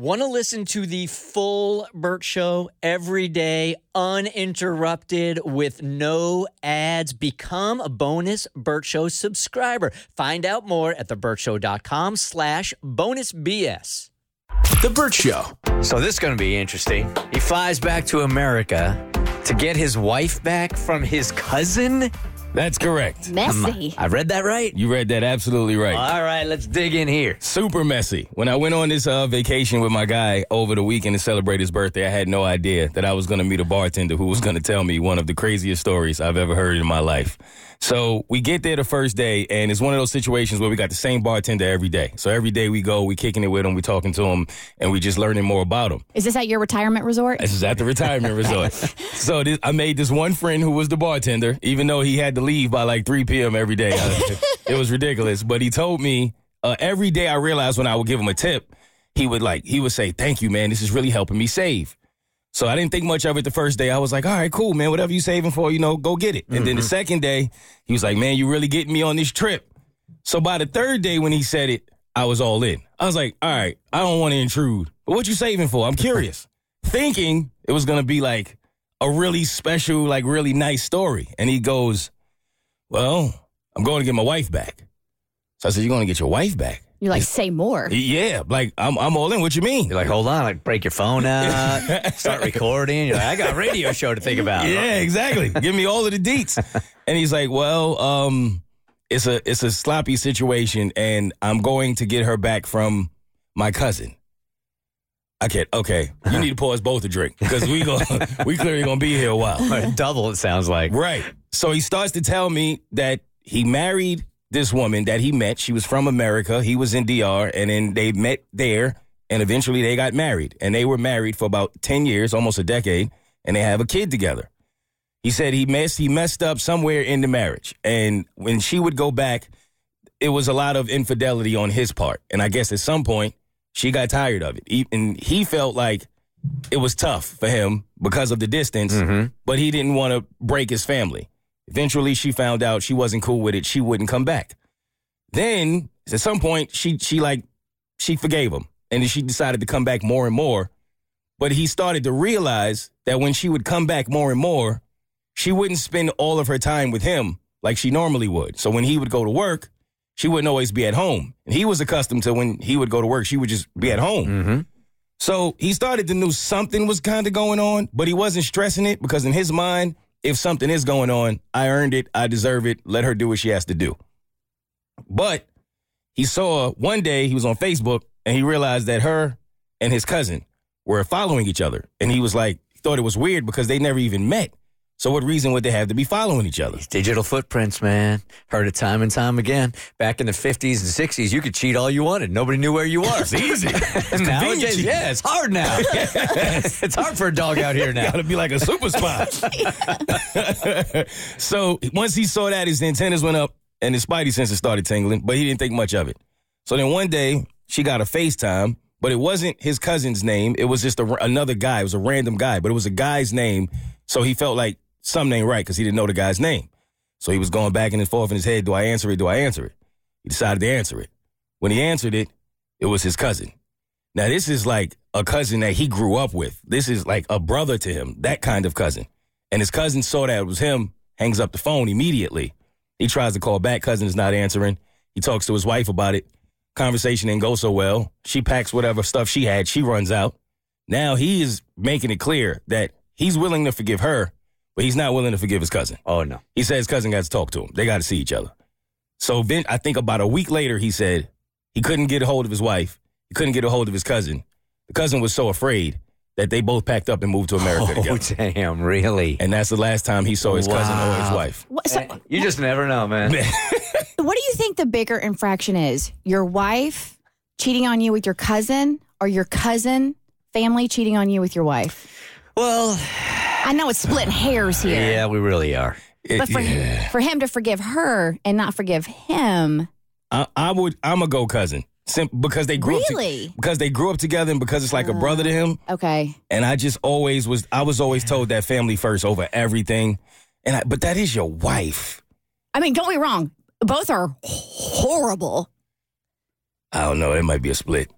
Want to listen to the full Bert Show every day, uninterrupted, with no ads? Become a bonus Bert Show subscriber. Find out more at thebertshow.com slash bonus BS. The Bert Show. So this is going to be interesting. He flies back to America to get his wife back from his cousin. That's correct. Messy. I read that right? You read that absolutely right. All right, let's dig in here. Super messy. When I went on this uh, vacation with my guy over the weekend to celebrate his birthday, I had no idea that I was going to meet a bartender who was going to tell me one of the craziest stories I've ever heard in my life. So we get there the first day, and it's one of those situations where we got the same bartender every day. So every day we go, we kicking it with him, we talking to him, and we just learning more about him. Is this at your retirement resort? This is at the retirement resort. So this, I made this one friend who was the bartender, even though he had to leave by like 3 p.m. every day. it was ridiculous. But he told me uh, every day I realized when I would give him a tip, he would like, he would say, thank you, man. This is really helping me save. So I didn't think much of it the first day. I was like, all right, cool, man. Whatever you saving for, you know, go get it. And then the mm-hmm. second day, he was like, man, you really getting me on this trip. So by the third day when he said it, I was all in. I was like, all right, I don't want to intrude. But what you saving for? I'm curious. Thinking it was gonna be like a really special, like really nice story. And he goes, Well, I'm going to get my wife back. So I said, You're gonna get your wife back? You're like, say more. Yeah, like I'm I'm all in. What you mean? You're like, hold on, like break your phone out, start recording. You're like, I got a radio show to think about. Yeah, exactly. Give me all of the deets. And he's like, "Well, um, it's a it's a sloppy situation, and I'm going to get her back from my cousin." I can't. Okay, you need to pour us both a drink because we go we clearly gonna be here a while. Double, it sounds like. Right. So he starts to tell me that he married this woman that he met. She was from America. He was in DR, and then they met there, and eventually they got married. And they were married for about ten years, almost a decade, and they have a kid together. He said he messed he messed up somewhere in the marriage, and when she would go back, it was a lot of infidelity on his part. And I guess at some point she got tired of it, and he felt like it was tough for him because of the distance, mm-hmm. but he didn't want to break his family. Eventually, she found out she wasn't cool with it. She wouldn't come back. Then at some point, she she like she forgave him, and then she decided to come back more and more. But he started to realize that when she would come back more and more, she wouldn't spend all of her time with him like she normally would. So when he would go to work, she wouldn't always be at home. And he was accustomed to when he would go to work, she would just be at home. Mm-hmm. So he started to know something was kind of going on, but he wasn't stressing it because in his mind, if something is going on, I earned it, I deserve it, let her do what she has to do. But he saw one day he was on Facebook and he realized that her and his cousin were following each other. And he was like, thought it was weird because they never even met. So what reason would they have to be following each other? These digital footprints, man. Heard it time and time again. Back in the 50s and 60s, you could cheat all you wanted. Nobody knew where you were. It's easy. Nowadays, cheating. yeah, it's hard now. it's hard for a dog out here now. Gotta be like a super spy. so once he saw that, his antennas went up and his spidey senses started tingling, but he didn't think much of it. So then one day she got a FaceTime, but it wasn't his cousin's name. It was just a, another guy. It was a random guy, but it was a guy's name. So he felt like something ain't right because he didn't know the guy's name. So he was going back and forth in his head. Do I answer it? Do I answer it? He decided to answer it. When he answered it, it was his cousin. Now, this is like a cousin that he grew up with. This is like a brother to him, that kind of cousin. And his cousin saw that it was him, hangs up the phone immediately. He tries to call back, cousin is not answering. He talks to his wife about it. Conversation didn't go so well. She packs whatever stuff she had, she runs out. Now he is making it clear that he's willing to forgive her, but he's not willing to forgive his cousin. Oh, no. He said his cousin got to talk to him. They got to see each other. So then I think about a week later, he said he couldn't get a hold of his wife. He couldn't get a hold of his cousin. The cousin was so afraid that they both packed up and moved to America Oh, together. damn, really? And that's the last time he saw his cousin or his wife. What, so, You just never know, man. what do you think the bigger infraction is? Your wife cheating on you with your cousin, or your cousin family cheating on you with your wife? Well, I know it's splitting hairs here, yeah, we really are. but for for him to forgive her and not forgive him, I, I would. I'm a go cousin, Sim- because they grew up. to- Really? because they grew up together, and because it's like a brother to him. okay. And I just always was. I was always told that family first over everything. And I, but that is your wife. I mean, don't be wrong. Both are horrible. I don't know. It might be a split.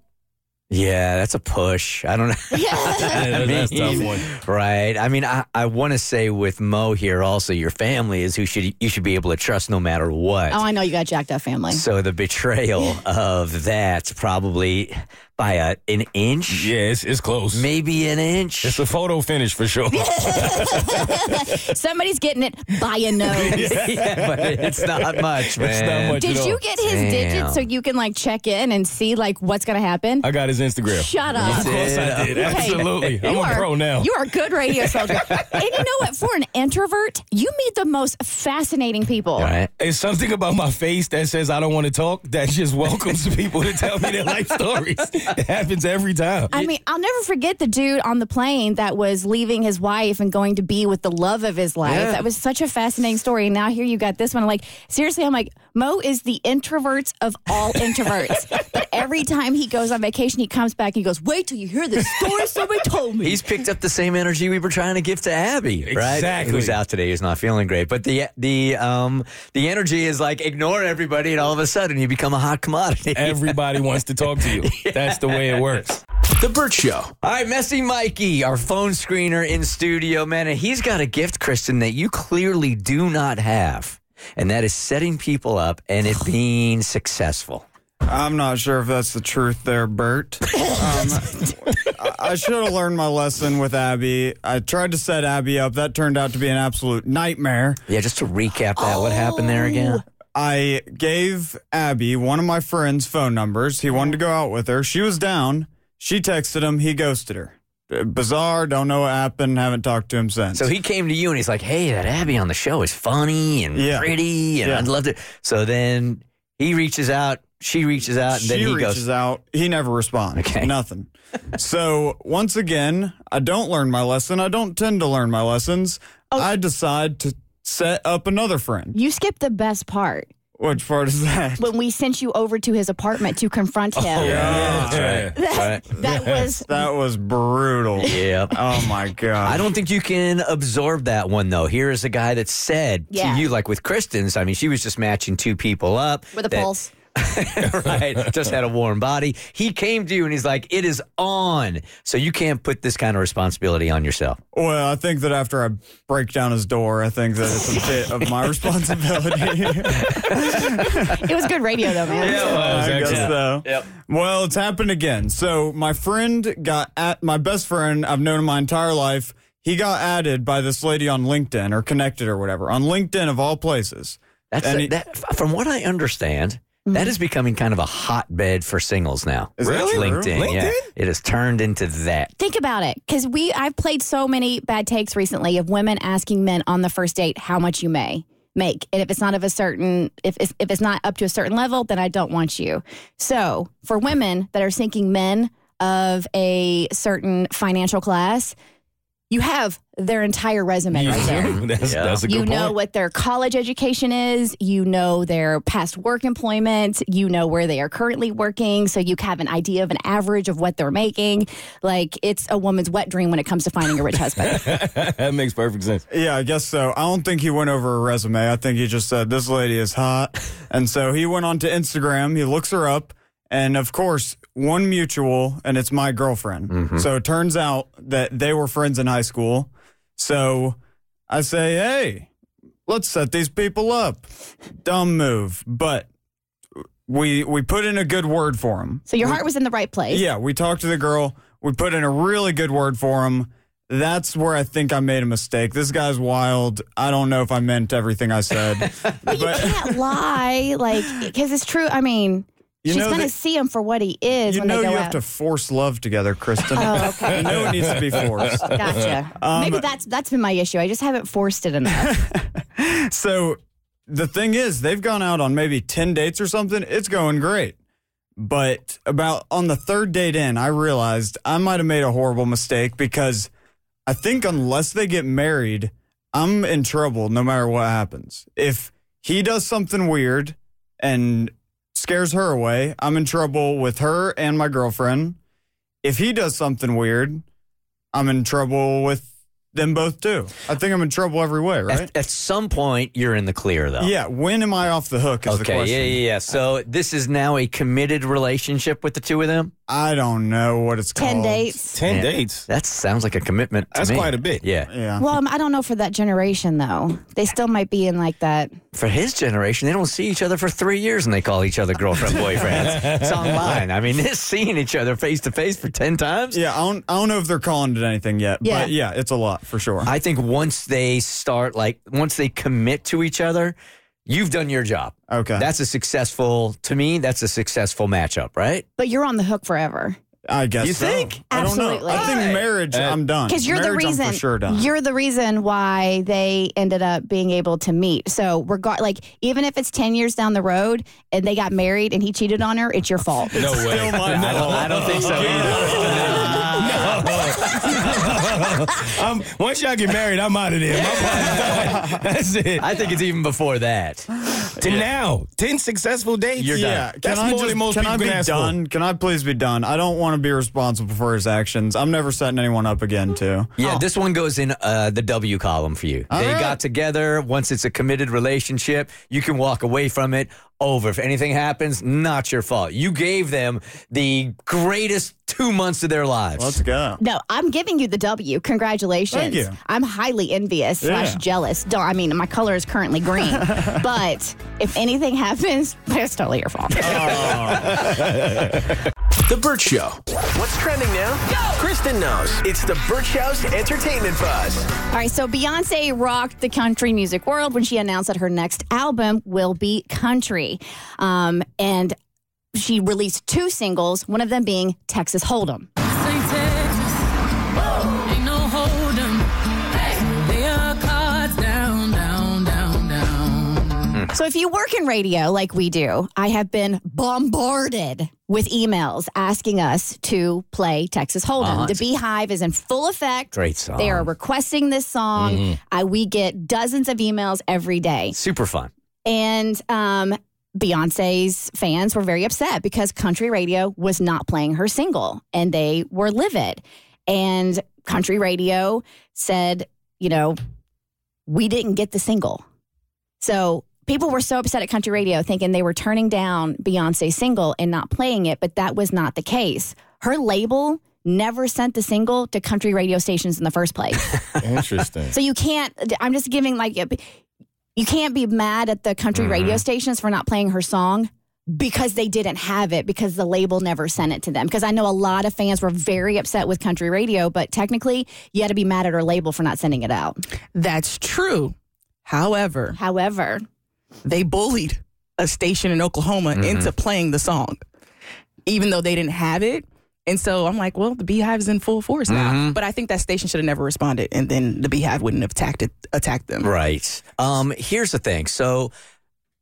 Yeah, that's a push. I don't know. Yeah, that's a tough one. Right. I mean, I, I want to say with Mo here also, your family is who should you should be able to trust no matter what. Oh, I know you got a jacked up family. so the betrayal of that probably by a, an inch, Yes, it's, it's close. maybe an inch. It's a photo finish for sure. Somebody's getting it by a nose. yeah, but it's not much, man. It's not much. Did at you get his Damn. digits so you can like check in and see like what's gonna happen? I got his Instagram. Shut up. Of course I did. Hey, Absolutely. I'm you a are, pro now. You are a good radio soldier. and you know what? For an introvert, you meet the most fascinating people. Right. It's something about my face that says I don't want to talk that just welcomes people to tell me their life stories. It happens every time. I mean, I'll never forget the dude on the plane that was leaving his wife and going to be with the love of his life. Yeah. That was such a fascinating story. And now here you got this one. Like, seriously, I'm like, Mo is the introverts of all introverts. but every time he goes on vacation, he comes back and he goes, wait till you hear the story somebody told me. He's picked up the same energy we were trying to give to Abby, right? Exactly. Who's out today? Who's not feeling great? But the the um the energy is like ignore everybody, and all of a sudden you become a hot commodity. Everybody wants to talk to you. That's the way it works. The Bert Show. All right, Messy Mikey, our phone screener in studio, man, and he's got a gift, Kristen, that you clearly do not have, and that is setting people up and it being successful. I'm not sure if that's the truth there, Bert. Um, I- I should have learned my lesson with Abby. I tried to set Abby up. That turned out to be an absolute nightmare. Yeah, just to recap that, what happened there again? I gave Abby one of my friend's phone numbers. He wanted to go out with her. She was down. She texted him. He ghosted her. Bizarre. Don't know what happened. Haven't talked to him since. So he came to you and he's like, "Hey, that Abby on the show is funny and Yeah. pretty, and Yeah. I'd love to." So then he reaches out, she reaches out, and she then he reaches goes, out. He never responds. Okay. Nothing. so once again, I don't learn my lesson. I don't tend to learn my lessons. Oh. I decide to set up another friend. you skipped the best part Which part is that? when we sent you over to his apartment to confront oh, him. yeah. Right. That, that was That was brutal. "Yep." Oh my god. I don't think you can absorb that one though. Here is a guy that said Yeah. to you, like with Kristen's. I mean, she was just matching two people up with a that- pulse. right? Just had a warm body. He came to you and he's like, "It is on." So you can't put this kind of responsibility on yourself. Well, I think that after I break down his door, I think that it's a bit of my responsibility. It was good radio though, man. I guess excellent. so. Yep. Well, it's happened again. So my friend got at my best friend I've known him my entire life. He got added by this lady on LinkedIn or connected or whatever on LinkedIn of all places. That's a- he- that. From what I understand, that is mm-hmm. becoming kind of a hotbed for singles now. Is Really? true? LinkedIn, yeah, it has turned into that. Think about it, because we I've played so many bad takes recently of women asking men on the first date how much you may make, and if it's not of a certain if it's, if it's not up to a certain level, then I don't want you. So for women that are seeking men of a certain financial class, you have their entire resume right there. that's, Yeah. that's a good You point. know what their college education is. You know their past work employment. You know where they are currently working. So you have an idea of an average of what they're making. Like it's a woman's wet dream when it comes to finding a rich husband. that makes perfect sense. Yeah, I guess so. I don't think he went over a resume. I think he just said, This lady is hot. and so he went on to Instagram. He looks her up. And of course, one mutual, and it's my girlfriend. Mm-hmm. So it turns out that they were friends in high school. So I say, Hey, let's set these people up. Dumb move. But we we put in a good word for him. So your heart was in the right place. Yeah, we talked to the girl. We put in a really good word for him. That's where I think I made a mistake. This guy's wild. I don't know if I meant everything I said. But you can't lie, like, because it's true. I mean, You she's going to see him for what he is you know you out. have to force love together, Kristen. Oh, okay. You know it needs to be forced. Gotcha. Um, Maybe that's that's been my issue. I just haven't forced it enough. So the thing is, they've gone out on maybe 10 dates or something. It's going great. But about on the third date in, I realized I might have made a horrible mistake because I think unless they get married, I'm in trouble no matter what happens. If he does something weird and scares her away, I'm in trouble with her and my girlfriend. If he does something weird, I'm in trouble with them both do. I think I'm in trouble every way, right? At, at some point, you're in the clear, though. yeah. When am I off the hook? Is the Okay. question. Yeah, yeah, yeah. So this is now a committed relationship with the two of them. I don't know what it's called. 10 dates. 10 Yeah. dates. That sounds like a commitment. To That's me. quite a bit. Yeah. Yeah. Well, um, I don't know for that generation though. They still might be in like that. For his generation, they don't see each other for three years, and they call each other girlfriend boyfriends. it's online. I mean, they're seeing each other face to face for ten times. yeah. I don't. I don't know if they're calling it anything yet. Yeah. But yeah, it's a lot for sure. I think once they start, like, once they commit to each other, you've done your job. okay. That's a successful, to me, that's a successful matchup, right? But you're on the hook forever I guess. You so. think? I don't know. Absolutely. I think Right. marriage. Uh, I'm done. because you're the Marriage, I'm reason. for sure done. You're the reason why they ended up being able to meet. So regard like even if it's ten years down the road and they got married and he cheated on her, it's your fault. No way. I don't, I don't think so either. I'm, once y'all get married, I'm out of there. My partner's done. That's it. I think it's even before that. to now, 10 successful dates? You're yeah. done. That's can I more just, than most can people I be can ask for. done? Can I please be done? I don't want to be responsible for his actions. I'm never setting anyone up again, too. Yeah, this one goes in uh, the W column for you. All they right. got together. Once it's a committed relationship, you can walk away from it. Over. If anything happens, not your fault. You gave them the greatest two months of their lives. Let's go. No, I'm giving you the W. Congratulations. Thank you. I'm highly envious slash jealous. Don't I mean my color is currently green. but if anything happens, it's totally your fault. Oh. The Bert Show. What's trending now? Kristen knows. It's the Bert Show's entertainment buzz. All right, so Beyonce rocked the country music world when she announced that her next album will be country. Um, and she released two singles, one of them being Texas Hold'em. Down. So if you work in radio like we do, I have been bombarded with emails asking us to play Texas Hold'em. Uh-huh. The Beyhive is in full effect. Great song. They are requesting this song. I, we get dozens of emails every day. Super fun. And um, Beyonce's fans were very upset because country radio was not playing her single and they were livid. And country radio said, you know, we didn't get the single. So people were so upset at country radio thinking they were turning down Beyonce's single and not playing it, but that was not the case. Her label never sent the single to country radio stations in the first place. Interesting. So you can't. I'm just giving like you can't be mad at the country radio mm-hmm. stations for not playing her song because they didn't have it because the label never sent it to them. Because I know a lot of fans were very upset with country radio, but technically you had to be mad at her label for not sending it out. That's true. However, However, they bullied a station in Oklahoma mm-hmm. into playing the song, even though they didn't have it. And so I'm like, well, the Beyhive's in full force now. But I think that station should have never responded, and then the Beyhive wouldn't have attacked it, attacked them. Right. Um, here's the thing. So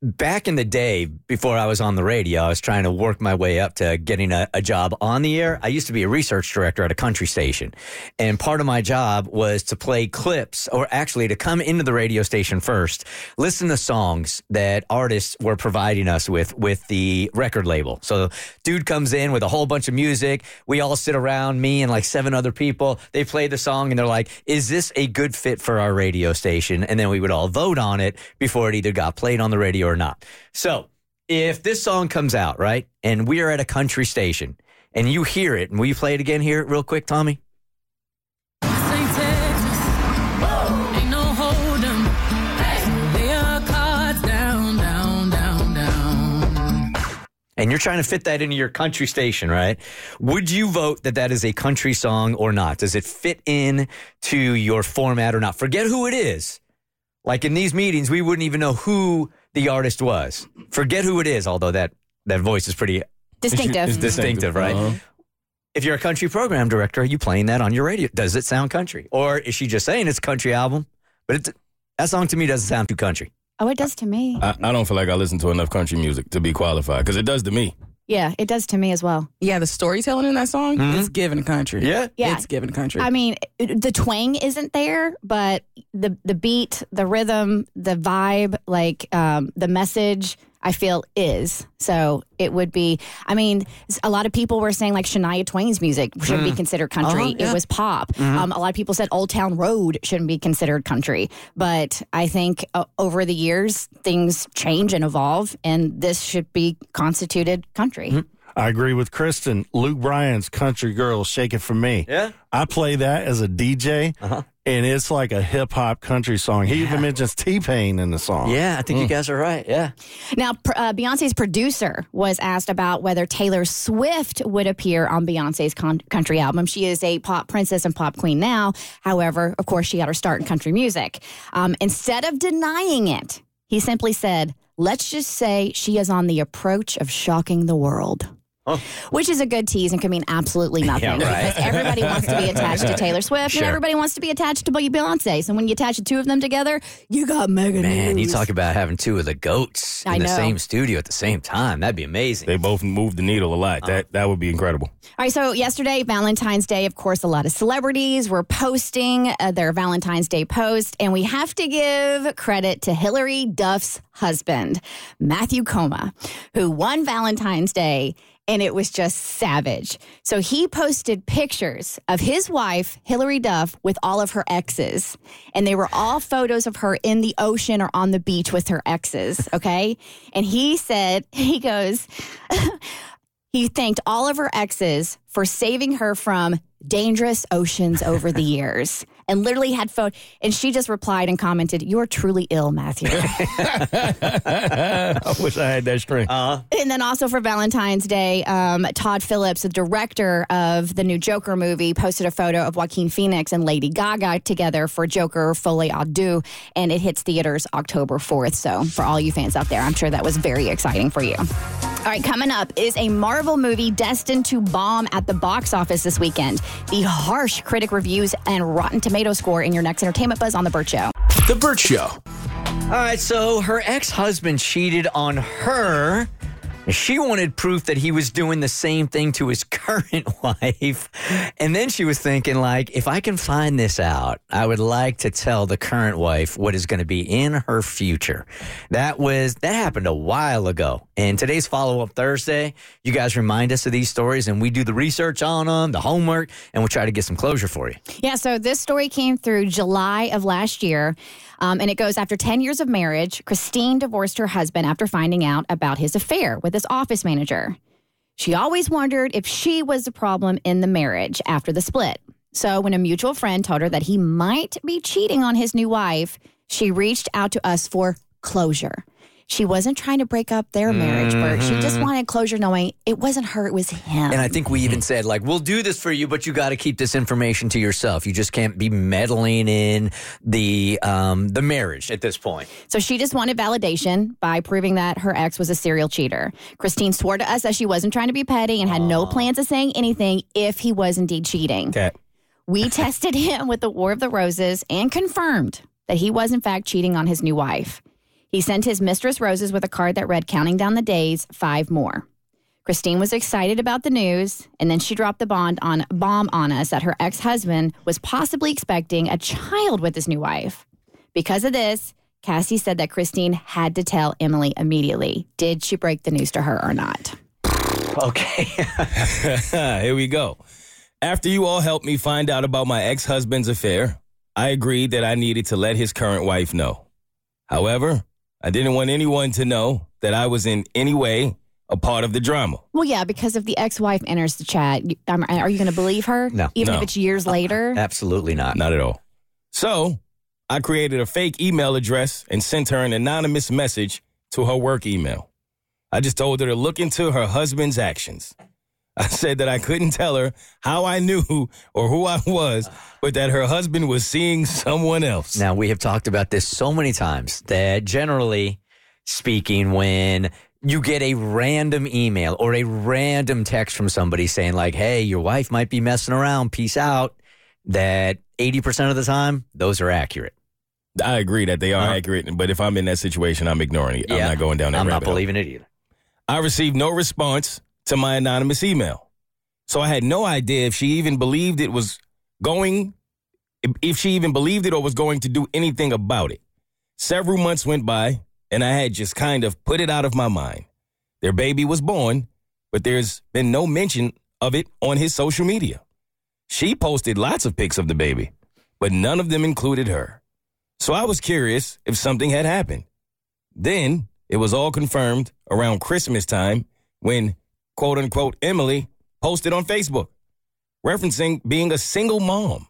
back in the day, before I was on the radio, I was trying to work my way up to getting a, a job on the air. I used to be a research director at a country station. And part of my job was to play clips, or actually to come into the radio station first, listen to songs that artists were providing us with, with the record label. So dude comes in with a whole bunch of music. We all sit around, me and like seven other people. They play the song and they're like, is this a good fit for our radio station? And then we would all vote on it before it either got played on the radio or not. So if this song comes out, right, and we are at a country station and you hear it, and will you play it again here real quick, Tommy? And you're trying to fit that into your country station, right? Would you vote that that is a country song or not? Does it fit in to your format or not? Forget who it is. Like in these meetings, we wouldn't even know who the artist was. Forget who it is, although that, that voice is pretty distinctive. It's distinctive, right? Uh-huh. If you're a country program director, are you playing that on your radio? Does it sound country? Or is she just saying it's a country album? But it's, that song to me doesn't sound too country. oh, it does to me. I, I don't feel like I listen to enough country music to be qualified because it does to me. Yeah, it does to me as well. Yeah, the storytelling in that song is given country. Yeah. Yeah. It's given country. I mean, it- the twang isn't there, but the the beat, the rhythm, the vibe, like um, the message. I feel is. So it would be, I mean, a lot of people were saying like Shania Twain's music shouldn't be considered country. Uh-huh, yeah. It was pop. Um, a lot of people said Old Town Road shouldn't be considered country. But I think uh, over the years, things change and evolve, and this should be constituted country. I agree with Kristen. Luke Bryan's Country Girl, Shake It For Me. Yeah. I play that as a DJ, Uh-huh. and it's like a hip hop country song. He even mentions T Pain in the song. Yeah, I think you guys are right. Yeah. Now, uh, Beyonce's producer was asked about whether Taylor Swift would appear on Beyonce's con- country album. She is a pop princess and pop queen now. However, of course, she got her start in country music. Um, instead of denying it, he simply said, Let's just say she is on the approach of shocking the world. Which is a good tease and can mean absolutely nothing. Yeah, right. Because everybody wants to be attached to Taylor Swift Sure. and everybody wants to be attached to Beyonce. So when you attach the two of them together, you got mega Man, you talk about having two of the goats I in the know. same studio at the same time. That'd be amazing. They both move the needle a lot. That that would be incredible. All right, so yesterday, Valentine's Day, of course, a lot of celebrities were posting uh, their Valentine's Day post, and we have to give credit to Hilary Duff's husband, Matthew Koma, who won Valentine's Day, and it was just savage. So he posted pictures of his wife, Hilary Duff, with all of her exes, and they were all photos of her in the ocean or on the beach with her exes, okay? And he said, he goes, he thanked all of her exes for saving her from dangerous oceans over the years and literally had phone and she just replied and commented you're truly ill matthew. I wish I had that strength. and then also for valentine's day um, todd phillips the director of the new joker movie posted a photo of joaquin phoenix and lady gaga together for joker folie à deux and it hits theaters october 4th so for all you fans out there i'm sure that was very exciting for you all right, coming up is a Marvel movie destined to bomb at the box office this weekend. The harsh critic reviews and Rotten Tomato score in your next entertainment buzz on The Bert Show. The Bert Show. All right, so her ex husband cheated on her. She wanted proof that he was doing the same thing to his current wife. And then she was thinking, like, if I can find this out, I would like to tell the current wife what is going to be in her future. That was, that happened a while ago. And today's follow up Thursday, you guys remind us of these stories and we do the research on them, the homework, and we'll try to get some closure for you. Yeah, so this story came through July of last year. Um, and it goes after 10 years of marriage, Christine divorced her husband after finding out about his affair with his office manager. She always wondered if she was the problem in the marriage after the split. So when a mutual friend told her that he might be cheating on his new wife, she reached out to us for closure. She wasn't trying to break up their marriage, Bert. She just wanted closure knowing it wasn't her, it was him. And I think we even said, like, we'll do this for you, but you got to keep this information to yourself. You just can't be meddling in the um, the marriage at this point. So she just wanted validation by proving that her ex was a serial cheater. Christine swore to us that she wasn't trying to be petty and had no plans of saying anything if he was indeed cheating. Cat. We tested him with the War of the Roses and confirmed that he was, in fact, cheating on his new wife. He sent his mistress roses with a card that read, Counting down the days, five more. Christine was excited about the news, and then she dropped the bond on bomb on us that her ex-husband was possibly expecting a child with his new wife. Because of this, Cassie said that Christine had to tell Emily immediately. Did she break the news to her or not? Okay. Here we go. After you all helped me find out about my ex husband's affair, I agreed that I needed to let his current wife know. However, I didn't want anyone to know that I was in any way a part of the drama. Well, yeah, because if the ex-wife enters the chat, are you going to believe her? No. even No. if it's years uh, later. Absolutely not. Not at all. So I created a fake email address and sent her an anonymous message to her work email. I just told her to look into her husband's actions. I said that I couldn't tell her how I knew or who I was, but that her husband was seeing someone else. Now, we have talked about this so many times that generally speaking, when you get a random email or a random text from somebody saying, like, hey, your wife might be messing around, peace out, that 80% of the time, those are accurate. I agree that they are Uh-huh. accurate, but if I'm in that situation, I'm ignoring it. I'm not going down that I'm not rabbit hole. believing it either. I received no response to my anonymous email. So I had no idea if she even believed it was going, if she even believed it or was going to do anything about it. Several months went by and I had just kind of put it out of my mind. Their baby was born, but there's been no mention of it on his social media. She posted lots of pics of the baby, but none of them included her. So I was curious if something had happened. Then it was all confirmed around Christmas time when quote unquote Emily posted on Facebook referencing being a single mom.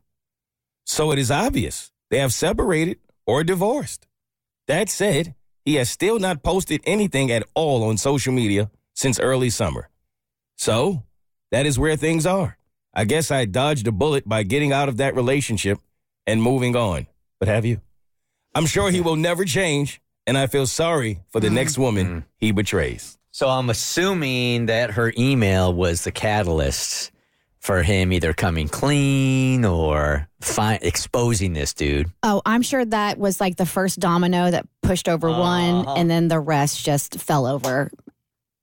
So it is obvious they have separated or divorced. That said, he has still not posted anything at all on social media since early summer. So that is where things are. I guess I dodged a bullet by getting out of that relationship and moving on. But have you? I'm sure he will never change, and I feel sorry for the mm-hmm. next woman mm-hmm. he betrays. So I'm assuming that her email was the catalyst for him either coming clean or fi- exposing this dude. Oh, I'm sure that was like the first domino that pushed over one, Uh-huh. and then the rest just fell over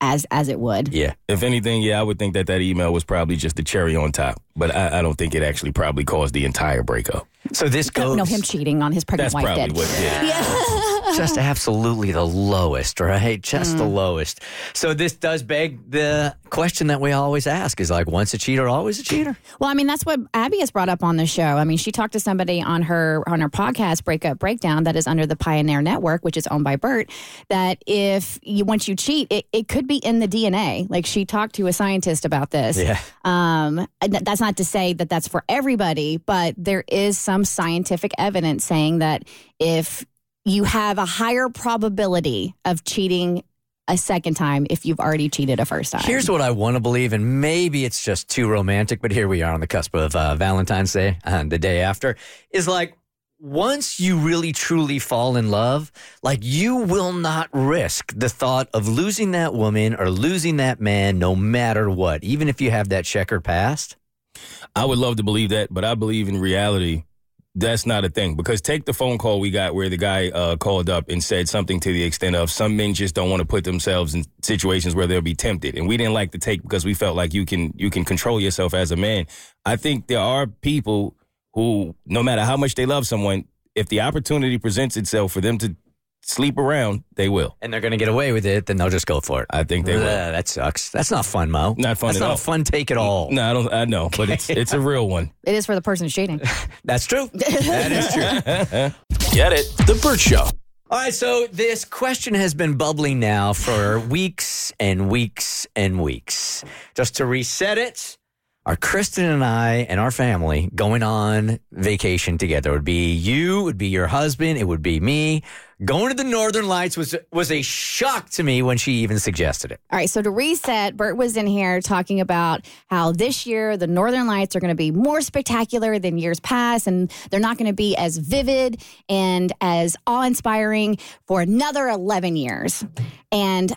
as as it would. Yeah. If anything, yeah, I would think that that email was probably just the cherry on top, but I, I don't think it actually probably caused the entire breakup. So this No, goes no, him cheating on his pregnant That's wife probably did. what did. it. just absolutely the lowest, right? Just the Mm. lowest. So this does beg the question that we always ask is like once a cheater, always a cheater. Well, I mean, that's what Abby has brought up on the show. I mean, she talked to somebody on her on her podcast, Breakup Breakdown, that is under the Pioneer Network, which is owned by Bert. That if you once you cheat, it, it could be in the DNA. Like she talked to a scientist about this. Yeah. Um, that's not to say that that's for everybody, but there is some scientific evidence saying that if you have a higher probability of cheating a second time if you've already cheated a first time. Here's what I want to believe, and maybe it's just too romantic, but here we are on the cusp of uh, Valentine's Day, and the day after, is like once you really truly fall in love, like you will not risk the thought of losing that woman or losing that man no matter what, even if you have that checkered past. I would love to believe that, but I believe in reality that's not a thing. Because take the phone call we got where the guy uh, called up and said something to the extent of some men just don't want to put themselves in situations where they'll be tempted, and we didn't like the take because we felt like you can you can control yourself as a man. I think there are people who, no matter how much they love someone, if the opportunity presents itself for them to sleep around, they will. And they're going to get away with it, then they'll just go for it. I think they will. Ugh, that sucks. That's not fun, Mo. Not fun That's at not all. a fun take at all. No, I don't. I know, but it's it's a real one. it is for the person who's cheating. That's true. that is true. Get it? The Bert Show. All right, so this question has been bubbling now for weeks and weeks and weeks. Just to reset it, are Kristen and I and our family going on vacation together? It would be you, it would be your husband, it would be me. Going to the Northern Lights was was a shock to me when she even suggested it. All right, so to reset, Bert was in here talking about how this year the Northern Lights are going to be more spectacular than years past, and they're not going to be as vivid and as awe inspiring for another 11 years. And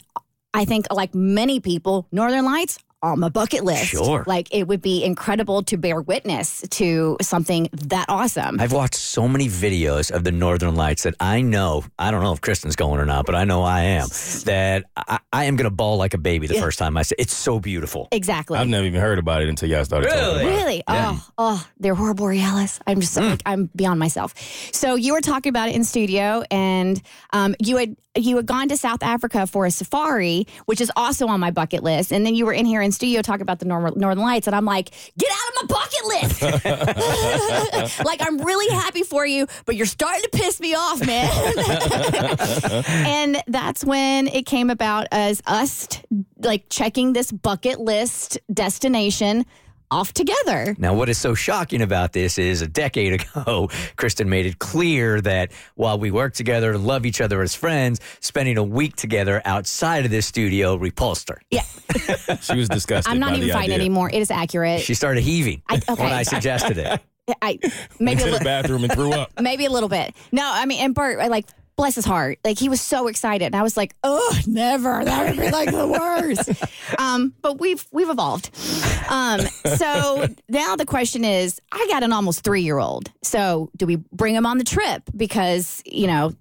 I think, like many people, Northern Lights on my bucket list. Sure. Like it would be incredible to bear witness to something that awesome. I've watched so many videos of the Northern Lights that I know, I don't know if Kristen's going or not, but I know I am, that I, I am going to bawl like a baby the Yeah. first time I see it. It's so beautiful. exactly. I've never even heard about it until y'all started talking about it. Really? Oh, oh, they're Aurora Borealis. I'm just like I'm beyond myself. So you were talking about it in studio, and um, you had you had gone to South Africa for a safari, which is also on my bucket list. And then you were in here in studio talking about the Nor- Northern Lights, and I'm like, get out of my bucket list. like I'm really happy for you, but you're starting to piss me off, man. and that's when it came about as us like checking this bucket list destination off together. Now, what is so shocking about this is a decade ago, Kristen made it clear that while we work together and love each other as friends, spending a week together outside of this studio repulsed her. Yeah, She was disgusted. I'm not by even the fighting idea. anymore. It is accurate. She started heaving I- okay. when I suggested it. I Went maybe a to the bathroom and threw up. maybe a little bit. No, I mean, and Bert, like, bless his heart, like he was so excited, and I was like, oh, never. That would be like the worst. um, but we've we've evolved. Um, so now the question is, I got an almost three year old. So do we bring him on the trip because you know?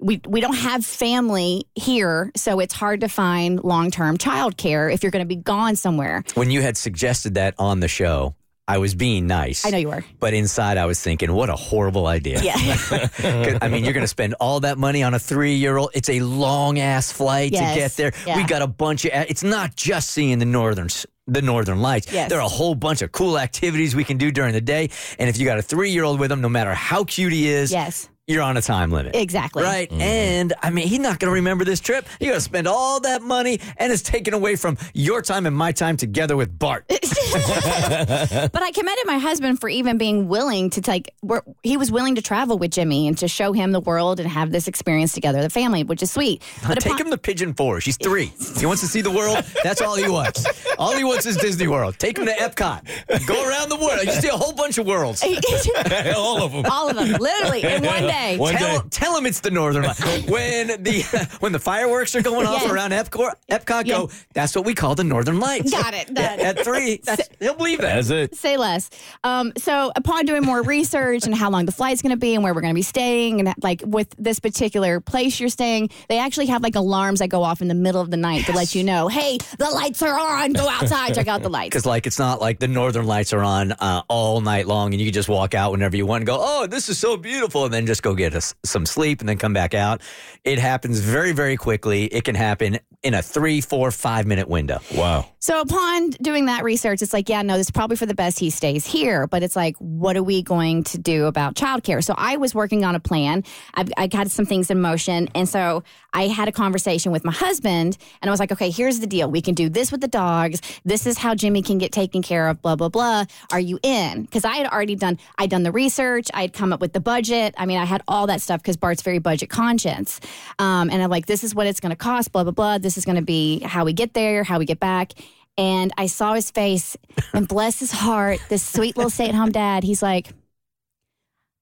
We, we don't have family here, so it's hard to find long term childcare if you're going to be gone somewhere. When you had suggested that on the show, I was being nice. I know you were. But inside, I was thinking, what a horrible idea. Yeah. I mean, you're going to spend all that money on a three year old. It's a long ass flight Yes. to get there. Yeah. We got a bunch of, it's not just seeing the northern. The Northern Lights. Yes. There are a whole bunch of cool activities we can do during the day. And if you got a three year old with him, no matter how cute he is, yes. You're on a time limit. Exactly. Right. Mm-hmm. And I mean, he's not going to remember this trip. You're going to spend all that money and it's taken away from your time and my time together with Bart. But I commended my husband for even being willing to take. Where he was willing to travel with Jimmy and to show him the world and have this experience together, the family, which is sweet. But Take upon- him to Pigeon Forge. He's three. He wants to see the world. That's all he wants. All he wants is Disney World. Take him to Epcot. Go around the world. You see a whole bunch of worlds. All of them. all of them, literally in one day. One tell, day. tell him it's the Northern Lights. When the when the fireworks are going off Yes. around Epcot, Epcot go, that's what we call the Northern Lights. Got it. Done. At three, that's, he'll believe that. That's it. Say less. Um, so, upon doing more research and how long the flight's going to be and where we're going to be staying, and like with this particular place you're staying, they actually have like alarms that go off in the middle of the night to let you know, hey, the lights are on. Go outside, check out the lights. Because like it's not like the northern lights are on uh, all night long, and you can just walk out whenever you want and go, "Oh, this is so beautiful," and then just go get us some sleep and then come back out. It happens very, very quickly. It can happen in a three, four, five minute window. Wow. So upon doing that research, it's like, yeah, no, this is probably for the best he stays here. But it's like, what are we going to do about childcare? So I was working on a plan. I've, I got some things in motion. And so I had a conversation with my husband and I was like, okay, here's the deal. We can do this with the dogs. This is how Jimmy can get taken care of, blah, blah, blah. Are you in? Because I had already done, I'd done the research. I had come up with the budget. I mean, I had all that stuff because Bart's very budget conscious. Um, and I'm like, this is what it's going to cost, blah, blah, blah. This is going to be how we get there, how we get back. And I saw his face, and bless his heart, this sweet little stay at home dad, he's like,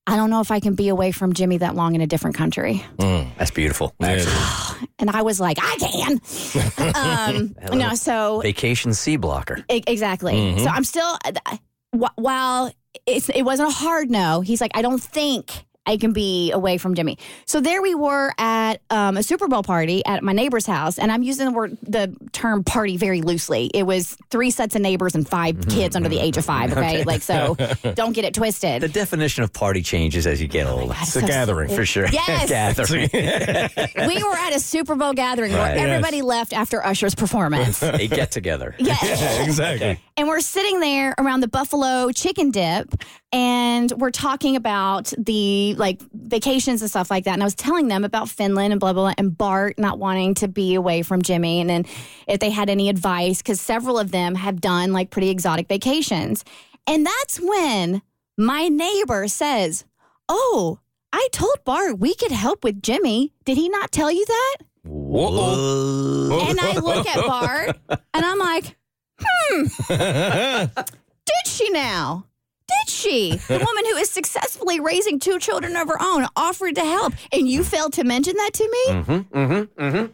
I don't know if I can be away from Jimmy that long in a different country. That's beautiful. Actually, And I was like, I can. um, no, so vacation C blocker. E- exactly. So I'm still uh, while it's it wasn't a hard no. He's like, I don't think I can be away from Jimmy. So there we were at um, a Super Bowl party at my neighbor's house, and I'm using the word the term party very loosely. It was three sets of neighbors and 5 kids under the age of five. Okay, like so, don't get it twisted. The definition of party changes as you get older. God, It's a so- gathering. For sure. Yes. gathering. we were at a Super Bowl gathering Right. where everybody left after Usher's performance. a get together. Yes. exactly. And we're sitting there around the buffalo chicken dip and we're talking about the like vacations and stuff like that. And I was telling them about Finland and blah, blah, blah, and Bart not wanting to be away from Jimmy. And then if they had any advice, because several of them have done like pretty exotic vacations. And that's when my neighbor says, Oh, I told Bart we could help with Jimmy. Did he not tell you that? Whoa. And I look at Bart and I'm like, hmm, did she now? Did she? The woman who is successfully raising two children of her own offered to help, and you failed to mention that to me? Mm-hmm, mm-hmm, mm-hmm.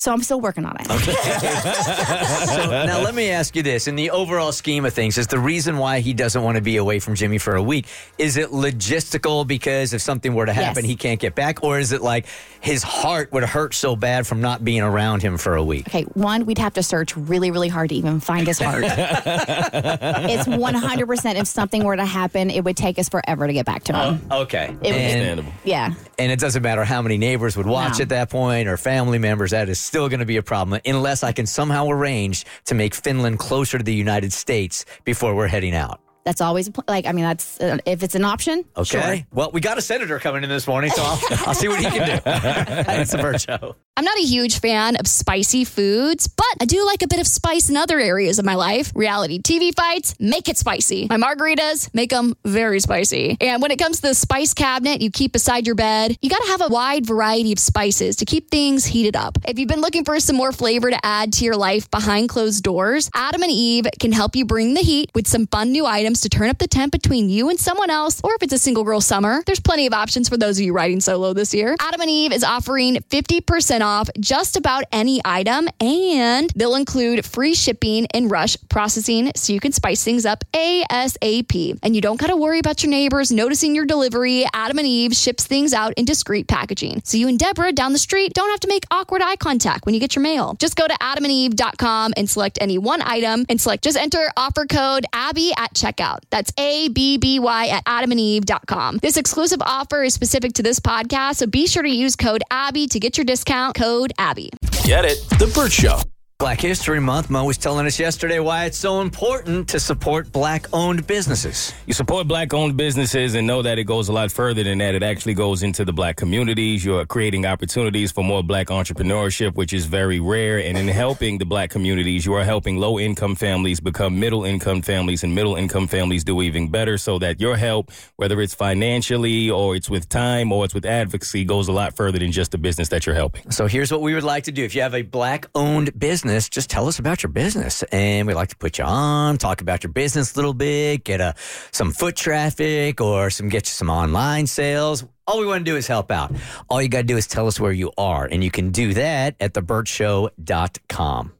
So I'm still working on it. so now let me ask you this: in the overall scheme of things, is the reason why he doesn't want to be away from Jimmy for a week is it logistical because if something were to happen, Yes. he can't get back, or is it like his heart would hurt so bad from not being around him for a week? Okay, one, we'd have to search really, really hard to even find his heart. it's 100% if something were to happen, it would take us forever to get back to him. Oh, okay, It would- and, Understandable. yeah. and it doesn't matter how many neighbors would watch No. at that point or family members. That is still going to be a problem unless I can somehow arrange to make Finland closer to the United States before we're heading out. That's always a pl- like, I mean, that's uh, if it's an option. Okay. Sure. Well, we got a senator coming in this morning, so I'll, I'll see what he can do. it's a Bert show. I'm not a huge fan of spicy foods, but I do like a bit of spice in other areas of my life. Reality TV fights, make it spicy. My margaritas, make them very spicy. And when it comes to the spice cabinet you keep beside your bed, you gotta have a wide variety of spices to keep things heated up. If you've been looking for some more flavor to add to your life behind closed doors, Adam and Eve can help you bring the heat with some fun new items items to turn up the temp between you and someone else, or if it's a single girl summer, there's plenty of options for those of you riding solo this year. Adam and Eve is offering 50% off just about any item, and they'll include free shipping and rush processing so you can spice things up ASAP. And you don't got to worry about your neighbors noticing your delivery. Adam and Eve ships things out in discreet packaging. So you and Deborah down the street don't have to make awkward eye contact when you get your mail. Just go to adamandeve.com and select any one item and select just enter offer code Abby at checkout. That's A B B Y at adamandeve.com. This exclusive offer is specific to this podcast, so be sure to use code Abby to get your discount. Code Abby. Get it? The Bert Show. Black History Month, Mo was telling us yesterday why it's so important to support black owned businesses. You support black owned businesses and know that it goes a lot further than that. It actually goes into the black communities. You're creating opportunities for more black entrepreneurship, which is very rare. And in helping the black communities, you are helping low income families become middle income families, and middle income families do even better so that your help, whether it's financially or it's with time or it's with advocacy, goes a lot further than just the business that you're helping. So here's what we would like to do. If you have a black owned business, just tell us about your business. And we'd like to put you on, talk about your business a little bit, get a, some foot traffic or some get you some online sales. All we want to do is help out. All you got to do is tell us where you are. And you can do that at thebertshow.com.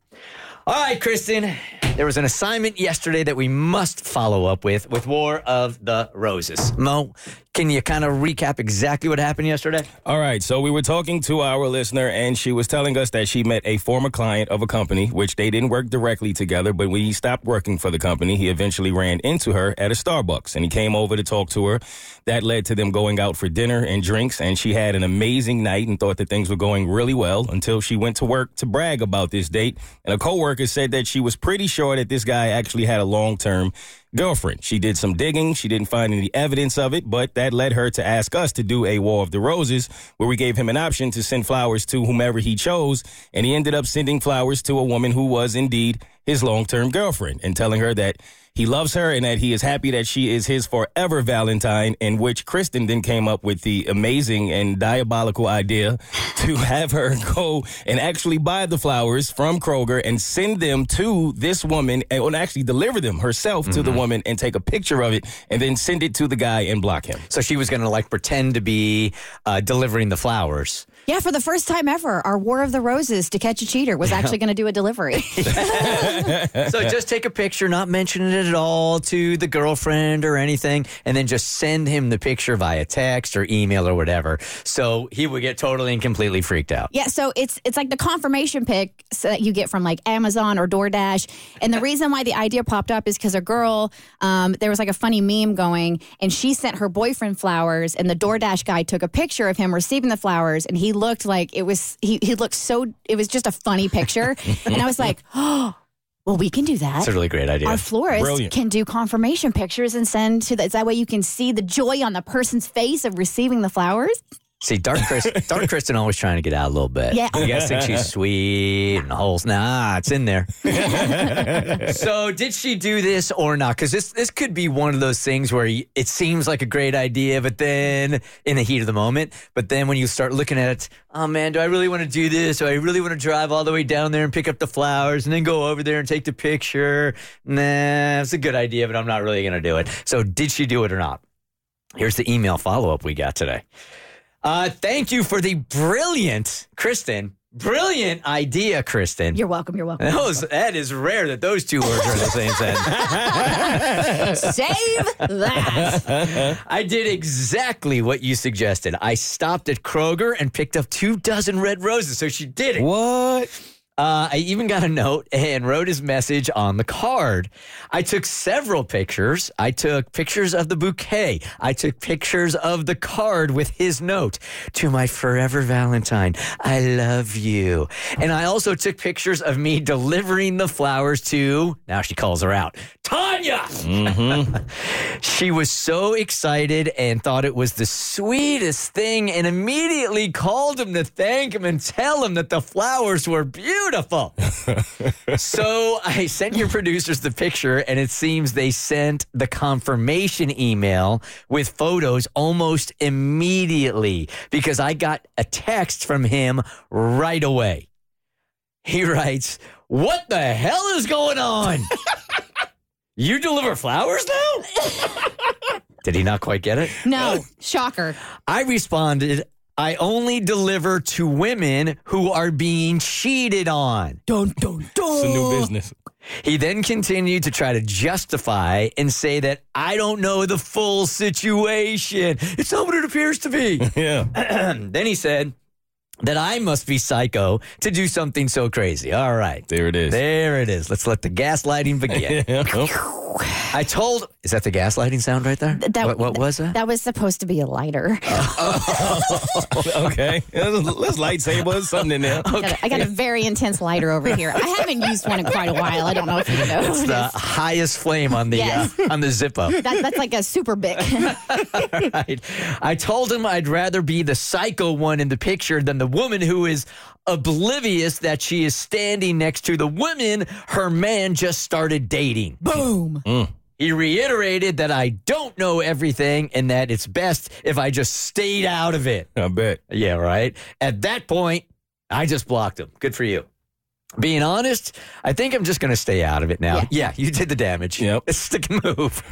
All right, Kristen. There was an assignment yesterday that we must follow up with with War of the Roses. Mo, can you kind of recap exactly what happened yesterday? All right. So we were talking to our listener, and she was telling us that she met a former client of a company, which they didn't work directly together. But when he stopped working for the company, he eventually ran into her at a Starbucks and he came over to talk to her. That led to them going out for dinner and drinks. And she had an amazing night and thought that things were going really well until she went to work to brag about this date. And a coworker said that she was pretty sure that this guy actually had a long term girlfriend. She did some digging. She didn't find any evidence of it, but that led her to ask us to do a War of the Roses, where we gave him an option to send flowers to whomever he chose. And he ended up sending flowers to a woman who was indeed his long term girlfriend and telling her that he loves her and that he is happy that she is his forever Valentine, in which Kristen then came up with the amazing and diabolical idea to have her go and actually buy the flowers from Kroger and send them to this woman and actually deliver them herself to the woman and take a picture of it and then send it to the guy and block him. So she was going to like pretend to be uh, delivering the flowers. Yeah, for the first time ever, our War of the Roses to catch a cheater was actually going to do a delivery. so just take a picture, not mention it at all to the girlfriend or anything, and then just send him the picture via text or email or whatever. So he would get totally and completely freaked out. Yeah, so it's it's like the confirmation pic that you get from like Amazon or DoorDash. And the reason why the idea popped up is because a girl, um, there was like a funny meme going, and she sent her boyfriend flowers, and the DoorDash guy took a picture of him receiving the flowers, and he looked like it was he he looked so it was just a funny picture, and I was like, oh. Well, we can do that. It's a really great idea. Our florist Brilliant. can do confirmation pictures and send to that. That way, you can see the joy on the person's face of receiving the flowers. See, Dark, Chris, Dark Kristen always trying to get out a little bit. Yeah. You guys think she's sweet and the holes. Nah, it's in there. so, did she do this or not? Because this this could be one of those things where it seems like a great idea, but then in the heat of the moment, but then when you start looking at it, oh man, do I really want to do this? Do I really want to drive all the way down there and pick up the flowers and then go over there and take the picture? Nah, it's a good idea, but I'm not really going to do it. So, did she do it or not? Here's the email follow up we got today. Uh, thank you for the brilliant, Kristen. Brilliant idea, Kristen. You're welcome. You're welcome. That, was, that is rare that those two words are in the same sentence. Save that. I did exactly what you suggested. I stopped at Kroger and picked up two dozen red roses. So she did it. What? Uh, I even got a note and wrote his message on the card. I took several pictures. I took pictures of the bouquet. I took pictures of the card with his note to my forever Valentine. I love you. And I also took pictures of me delivering the flowers to, now she calls her out, Tanya. she was so excited and thought it was the sweetest thing and immediately called him to thank him and tell him that the flowers were beautiful. so I sent your producers the picture, and it seems they sent the confirmation email with photos almost immediately because I got a text from him right away. He writes, What the hell is going on? You deliver flowers now? Did he not quite get it? No, uh, shocker. I responded, I only deliver to women who are being cheated on. Dun, dun, dun. It's a new business. He then continued to try to justify and say that I don't know the full situation. It's not what it appears to be. Yeah. then he said that I must be psycho to do something so crazy. All right. There it is. There it is. Let's let the gaslighting begin. I told. Is that the gaslighting sound right there? That- what, what was that? That was supposed to be a lighter. okay. Let's lightsabers, something in there. I, got a, I got a very intense lighter over here. I haven't used one in quite a while. I don't know if you know. It's the highest flame on the Yes. uh, on the Zippo. That, that's like a super big. right. I told him I'd rather be the psycho one in the picture than the woman who is oblivious that she is standing next to the woman her man just started dating. Boom. Mm. He reiterated that I don't know everything and that it's best if I just stayed out of it. I bet. Yeah, right. At that point, I just blocked him. Good for you. Being honest, I think I'm just going to stay out of it now. Yeah. Yeah, you did the damage. Yep. It's a move.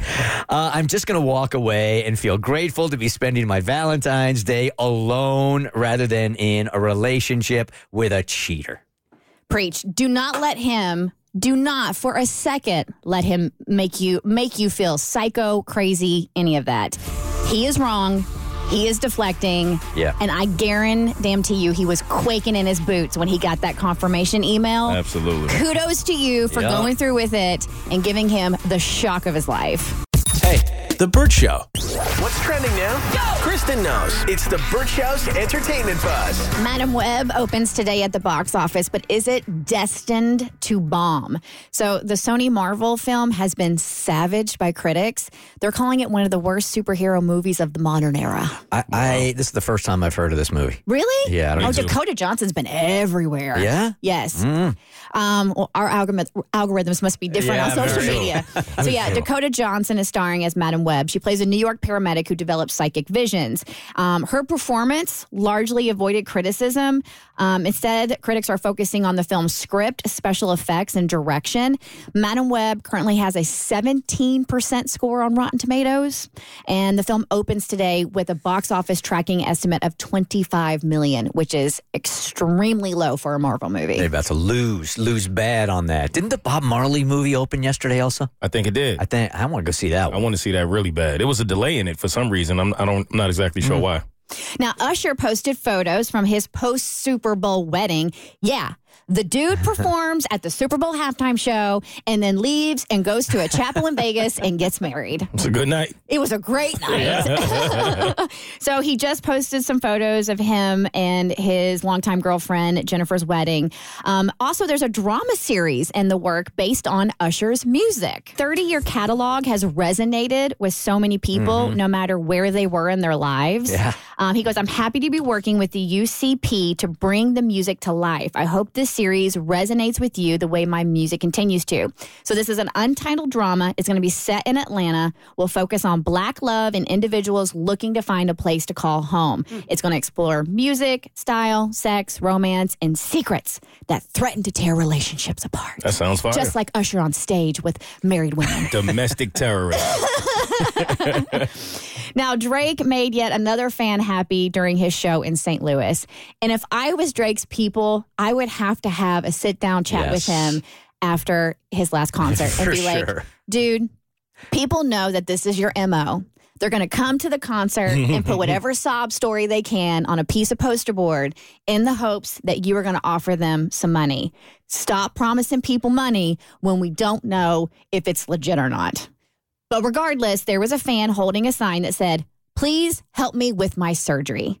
Uh, I'm just going to walk away and feel grateful to be spending my Valentine's Day alone rather than in a relationship with a cheater. Preach. Do not let him. Do not for a second let him make you make you feel psycho, crazy, any of that. He is wrong. He is deflecting. Yeah. And I guarantee you he was quaking in his boots when he got that confirmation email. Absolutely. Kudos to you for Yeah. going through with it and giving him the shock of his life. Hey, The Bert Show. What's trending now? Kristen knows. It's The Bert Show's entertainment buzz. Madame Web opens today at the box office, but is it destined to bomb? So, the Sony Marvel film has been savaged by critics. They're calling it one of the worst superhero movies of the modern era. I, I this is the first time I've heard of this movie. Really? Yeah, I don't Oh, know. Dakota Johnson's been everywhere. Yeah? Yes. Um, well, our algorithm, algorithms must be different Yeah, on social very media. so yeah, Dakota Johnson is starring as Madame Web. She plays a New York paramedic who develops psychic visions. Um, her performance largely avoided criticism. Um, instead, critics are focusing on the film's script, special effects, and direction. Madame Web currently has a 17% score on Rotten Tomatoes, and the film opens today with a box office tracking estimate of 25 million, which is extremely low for a Marvel movie. They're about to lose, lose bad on that. Didn't the Bob Marley movie open yesterday also? I think it did. I think I want to go see that I one. Want to see that really bad. It was a delay in it for some reason. I'm I don't I'm not exactly sure mm. why. Now, Usher posted photos from his post Super Bowl wedding. Yeah. The dude performs at the Super Bowl halftime show and then leaves and goes to a chapel in Vegas and gets married. It's a good night. It was a great night. so he just posted some photos of him and his longtime girlfriend Jennifer's wedding. Um, also, there's a drama series in the work based on Usher's music. 30 year catalog has resonated with so many people, no matter where they were in their lives. Yeah. Um, he goes, I'm happy to be working with the UCP to bring the music to life. I hope this series resonates with you the way my music continues to. So, this is an untitled drama. It's going to be set in Atlanta. We'll focus on Black love and individuals looking to find a place to call home. Hmm. It's going to explore music, style, sex, romance, and secrets that threaten to tear relationships apart. That sounds fire. Just like Usher on stage with married women. Domestic terrorist. Now, Drake made yet another fan happy during his show in St. Louis. And if I was Drake's people, I would have to have a sit down chat with him after his last concert and be like, sure. dude, people know that this is your MO. They're going to come to the concert and put whatever sob story they can on a piece of poster board in the hopes that you are going to offer them some money. Stop promising people money when we don't know if it's legit or not. But regardless, there was a fan holding a sign that said, Please help me with my surgery.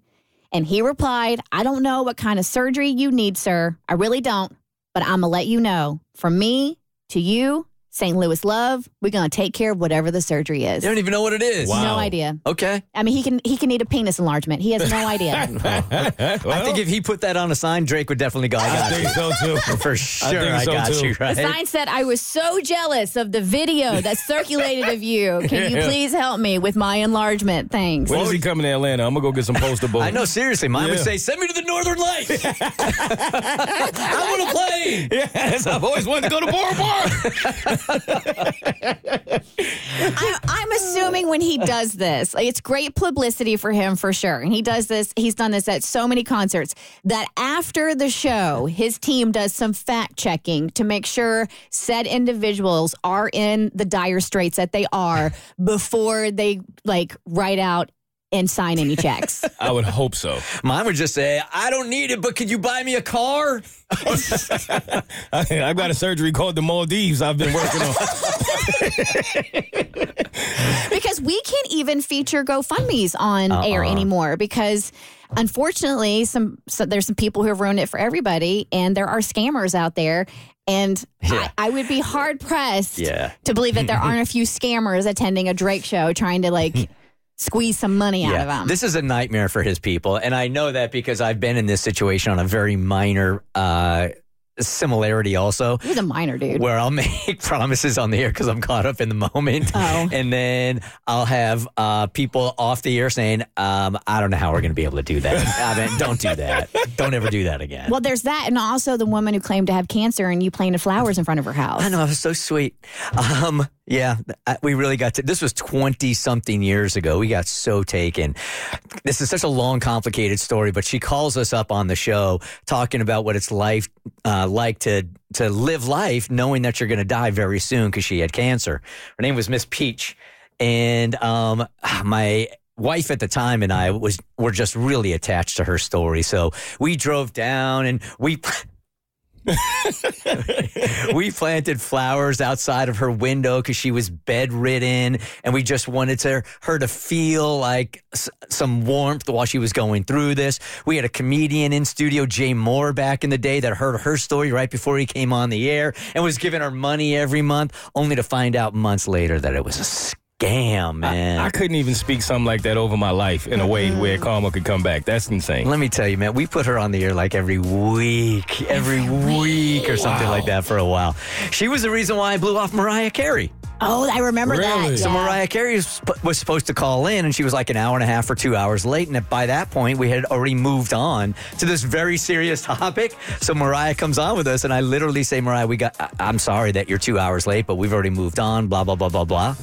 And he replied, I don't know what kind of surgery you need, sir. I really don't. But I'm going to let you know. From me to you, St. Louis love, we're going to take care of whatever the surgery is. You don't even know what it is. Wow. No idea. Okay. I mean, he can he can need a penis enlargement. He has no idea. I think if he put that on a sign, Drake would definitely go. I I got think you. so too. For sure, I, so, got too. you. Right? The sign said, I was so jealous of the video that circulated of you. Can you please help me with my enlargement? Thanks. When is he coming to Atlanta? I'm gonna go get some poster boards. I know, seriously. Mine would say, "Send me to the Northern Lights. I want to play." Yes, I've always wanted to go to Bora Bora. I'm, I'm assuming when he does this, it's great publicity for him for sure. And he does this, he's done this at so many concerts that after the show, his team does some fact checking to make sure said individuals are in the dire straits that they are before they like write out and sign any checks. I would hope so. Mine would just say, I don't need it, but could you buy me a car? I've got a surgery called the Maldives I've been working on. because we can't even feature GoFundMe's on uh-uh. air anymore because unfortunately some so there's some people who have ruined it for everybody and there are scammers out there and Yeah. I, I would be hard pressed Yeah. to believe that there aren't a few scammers attending a Drake show trying to like squeeze some money out of them. This is a nightmare for his people. And I know that because I've been in this situation on a very minor uh, similarity also. He's a minor dude. Where I'll make promises on the air because I'm caught up in the moment. Oh. And then I'll have uh, people off the air saying, um, I don't know how we're going to be able to do that. I mean, don't do that. Don't ever do that again. Well, there's that, and also the woman who claimed to have cancer, and you planted flowers in front of her house. I know, it was so sweet. Um, yeah, we really got to. This was 20 something years ago. We got so taken. This is such a long, complicated story, but she calls us up on the show talking about what it's life uh, like to to live life knowing that you're going to die very soon because she had cancer. Her name was Miss Peach, and um, my wife at the time and I was were just really attached to her story. So we drove down and we. we planted flowers outside of her window because she was bedridden, and we just wanted to, her to feel like s- some warmth while she was going through this. We had a comedian in studio, Jay Mohr, back in the day that heard her story right before he came on the air and was giving her money every month, only to find out months later that it was a scam, man. I couldn't even speak something like that over my life in a way mm-hmm. where karma could come back. That's insane. Let me tell you, man, we put her on the air like every week, every week or something like that for a while. She was the reason why I blew off Mariah Carey. Oh, I remember Really? that. So yeah. Mariah Carey was, was supposed to call in, and she was like an hour and a half or two hours late. And by that point, we had already moved on to this very serious topic. So Mariah comes on with us, and I literally say, Mariah, we got. I- I'm sorry that you're two hours late, but we've already moved on. Blah blah blah blah blah.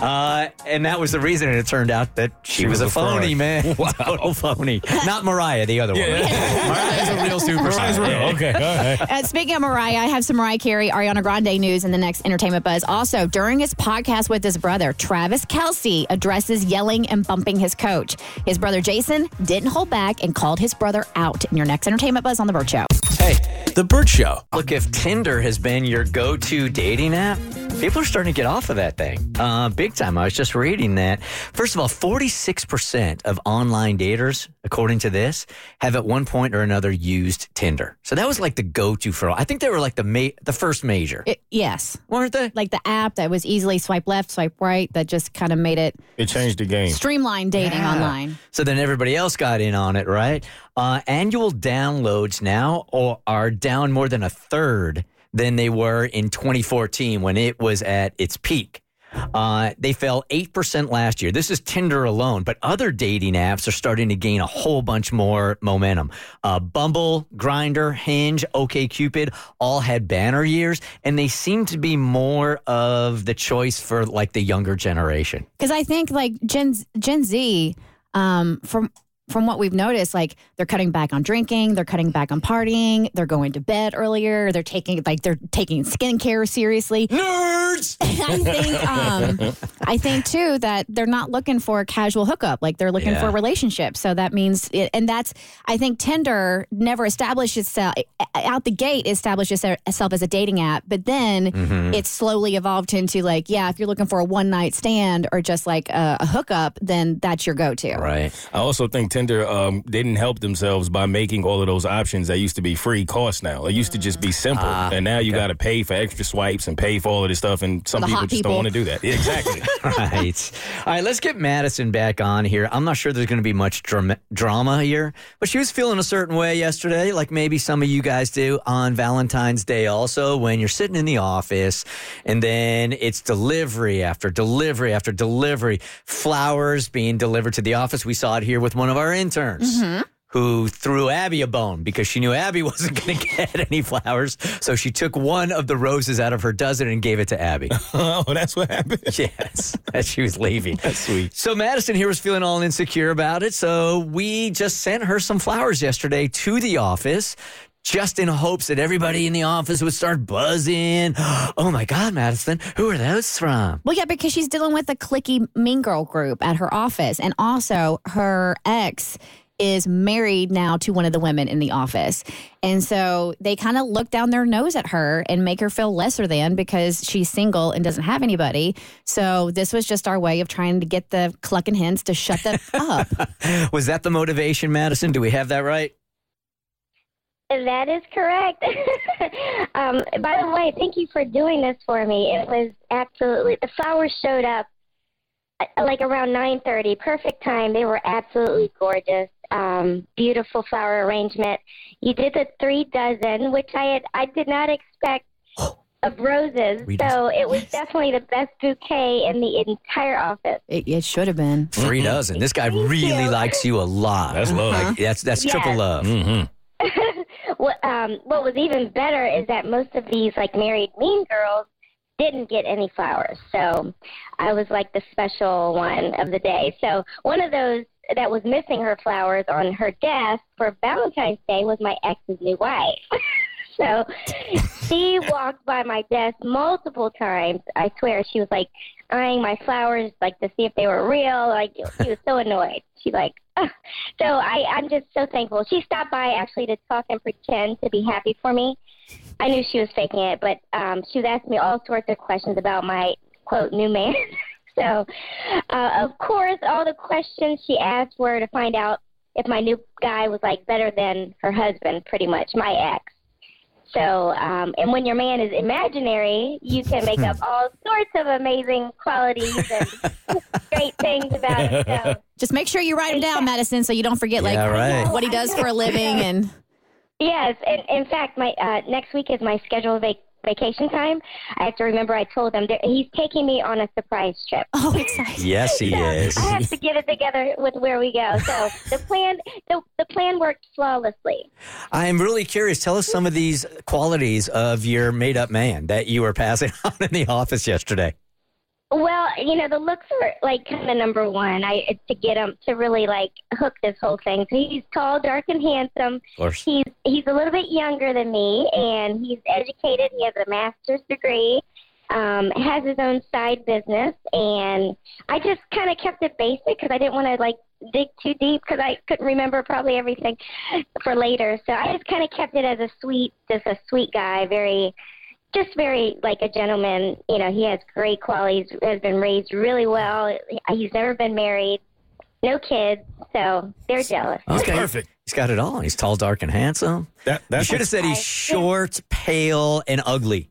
Uh, and that was the reason. And it turned out that she, She was, was a, a fraud. phony, man. Total phony. Not Mariah, the other one. Mariah's a real superstar. Okay, all right. Uh, speaking of Mariah, I have some Mariah Carey, Ariana Grande news in the next entertainment buzz. Also, during his podcast with his brother, Travis Kelce addresses yelling and bumping his coach. His brother Jason didn't hold back and called his brother out in your next entertainment buzz on the Bert Show. Hey, The Bert Show. Look, if Tinder has been your go to dating app, people are starting to get off of that thing. Uh, big time. I was just reading that. First of all, 46% of online daters, according to this, have at one point or another used Tinder. So that was like the go to for all. I think they were like the ma- the first major, It, yes, weren't they? like the app that was easily swipe left, swipe right, that just kind of made it It changed the game. streamline dating online. So then everybody else got in on it, right? Uh, annual downloads now are- are down more than a third than they were in 2014 when it was at its peak. Uh, they fell 8% last year. This is Tinder alone, but other dating apps are starting to gain a whole bunch more momentum. Uh, Bumble, Grindr, Hinge, OKCupid all had banner years, and they seem to be more of the choice for like the younger generation. Because I think like Gen Gen Z, um, from from what we've noticed, like they're cutting back on drinking, they're cutting back on partying, they're going to bed earlier, they're taking like they're taking skincare seriously. Nerds! I think um, I think too that they're not looking for a casual hookup, like they're looking Yeah. for a relationship. So that means, it, and that's I think Tinder never established itself out the gate established itself as a dating app, but then Mm-hmm. it slowly evolved into like, yeah, if you're looking for a one night stand or just like a, a hookup, then that's your go to. Right. I also think Tinder um, didn't help themselves by making all of those options that used to be free cost now. It used to just be simple. and now you got to pay for extra swipes and pay for all of this stuff. And some the people just people. don't want to do that. Yeah, exactly. right. All right, let's get Madison back on here. I'm not sure there's going to be much drama, drama here, but she was feeling a certain way yesterday, like maybe some of you guys do on Valentine's Day also, when you're sitting in the office and then it's delivery after delivery after delivery, flowers being delivered to the office. We saw it here with one of our interns. Mm-hmm. who threw Abby a bone because she knew Abby wasn't going to get any flowers. So she took one of the roses out of her dozen and gave it to Abby. oh, that's what happened. yes, as she was leaving. That's sweet. So Madison here was feeling all insecure about it. So we just sent her some flowers yesterday to the office. Just in hopes that everybody in the office would start buzzing. Oh my God, Madison, who are those from? Well, yeah, because she's dealing with a clicky mean girl group at her office. And also, her ex is married now to one of the women in the office. And so they kind of look down their nose at her and make her feel lesser than because she's single and doesn't have anybody. So this was just our way of trying to get the clucking hens to shut them up. Was that the motivation, Madison? Do we have that right? That is correct. um, by the way, thank you for doing this for me. It was absolutely the flowers showed up uh, like around nine thirty, perfect time. They were absolutely gorgeous, um, beautiful flower arrangement. You did the three dozen, which I had I did not expect of roses. Three So it was definitely the best bouquet in the entire office. it, it should have been. Three dozen. This guy really you. likes you a lot. That's love. Like, that's that's triple love. Mm-hmm. what um what was even better is that most of these like married mean girls didn't get any flowers. So I was like the special one of the day. So one of those that was missing her flowers on her desk for Valentine's Day was my ex's new wife. so she walked by my desk multiple times. I swear she was like eyeing my flowers like to see if they were real. Like she was so annoyed. She like. so I I'm just so thankful. She stopped by actually to talk and pretend to be happy for me. I knew she was faking it, but um, she was asking me all sorts of questions about my quote new man. so, uh, of course, all the questions she asked were to find out if my new guy was like better than her husband, pretty much my ex. So, um, and when your man is imaginary, you can make up all sorts of amazing qualities and great things about him. So, Just make sure you write him down, Madison, so you don't forget like Yeah, right. what he does for a living and Yes, and in fact, my uh, next week is my scheduled vac- vacation time. I have to remember I told them that he's taking me on a surprise trip. oh, exciting. Yes, he is. I have to get it together with where we go. So the plan, the, the plan worked flawlessly. I'm really curious. Tell us some of these qualities of your made up man that you were passing on in the office yesterday. Well, you know, the looks are like kind of number one. I to get him to really like hook this whole thing. So he's tall, dark, and handsome. Of course. He's he's a little bit younger than me, and he's educated. He has a master's degree. Um, has his own side business, and I just kind of kept it basic because I didn't want to like dig too deep because I couldn't remember probably everything for later. So I just kind of kept it as a sweet, just a sweet guy, very just very like a gentleman. You know, he has great qualities. Has been raised really well. He's never been married, no kids, so they're jealous. Okay. Perfect. He's got it all. He's tall, dark, and handsome. That You should have said he's short, pale, and ugly.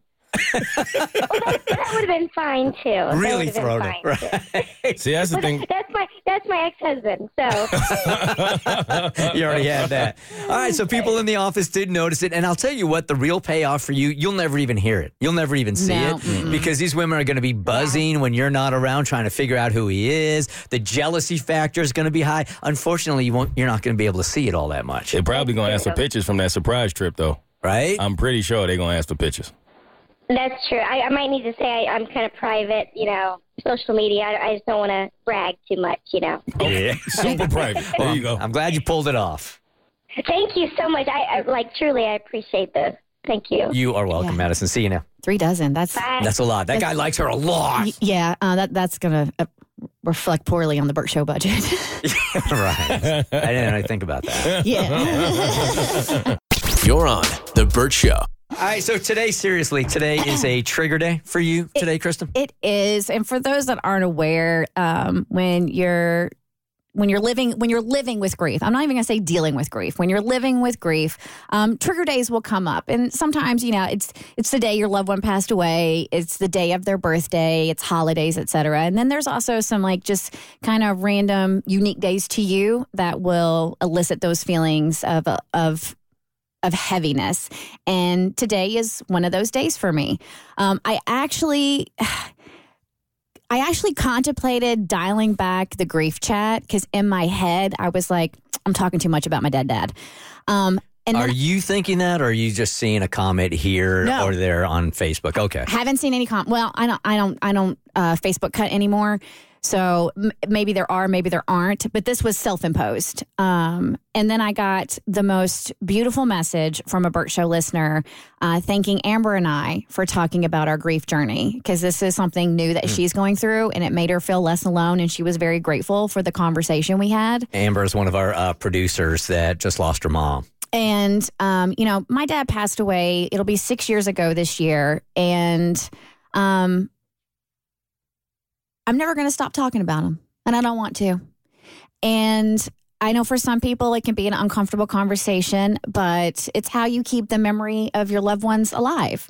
That would have been fine too. Really would've thrown it. Right. See, that's the But thing. that's my that's my ex husband. So you already had that. All right, so people in the office did notice it, and I'll tell you what: the real payoff for you, you'll never even hear it. You'll never even see No, it because these women are going to be buzzing when you're not around, trying to figure out who he is. The jealousy factor is going to be high. Unfortunately, you won't. You're not going to be able to see it all that much, They're probably gonna ask for pictures from that surprise trip, though. right? I'm pretty sure they're gonna ask for pictures. That's true. I, I might need to say I, I'm kind of private. You know, social media. I, I just don't want to brag too much. You know. yeah. Super private. There you go. I'm glad you pulled it off. Thank you so much. I, I like truly. I appreciate this. Thank you. You are welcome, Yeah. Madison. See you now. Three dozen. That's Bye. That's a lot. That guy likes her a lot. y- yeah. Uh, that that's gonna uh, reflect poorly on the Bert Show budget. right. I didn't really think about that. yeah. You're on The Bert Show. All right, so today, seriously, today is a trigger day for you today, Kristen. It is, and for those that aren't aware, um, when you're when you're living when you're living with grief, I'm not even going to say dealing with grief. When you're living with grief, um, trigger days will come up, and sometimes you know it's it's the day your loved one passed away, it's the day of their birthday, it's holidays, etc. And then there's also some like just kind of random, unique days to you that will elicit those feelings of of of heaviness. And today is one of those days for me. Um, I actually. I actually contemplated dialing back the grief chat because in my head I was like, I'm talking too much about my dead dad. Um, and are then you thinking that, or are you just seeing a comment here No. or there on Facebook? Okay. haven't seen any comment. Well, I don't, I don't, I don't uh, Facebook cut anymore. So m- maybe there are, maybe there aren't. But this was self-imposed. Um, and then I got the most beautiful message from a Bert Show listener, uh, thanking Amber and I for talking about our grief journey because this is something new that she's going through, and it made her feel less alone. And she was very grateful for the conversation we had. Amber is one of our uh, producers that just lost her mom. And, um, you know, my dad passed away. It'll be six years ago this year. And um, I'm never going to stop talking about them, And I don't want to. And I know for some people it can be an uncomfortable conversation, but it's how you keep the memory of your loved ones alive.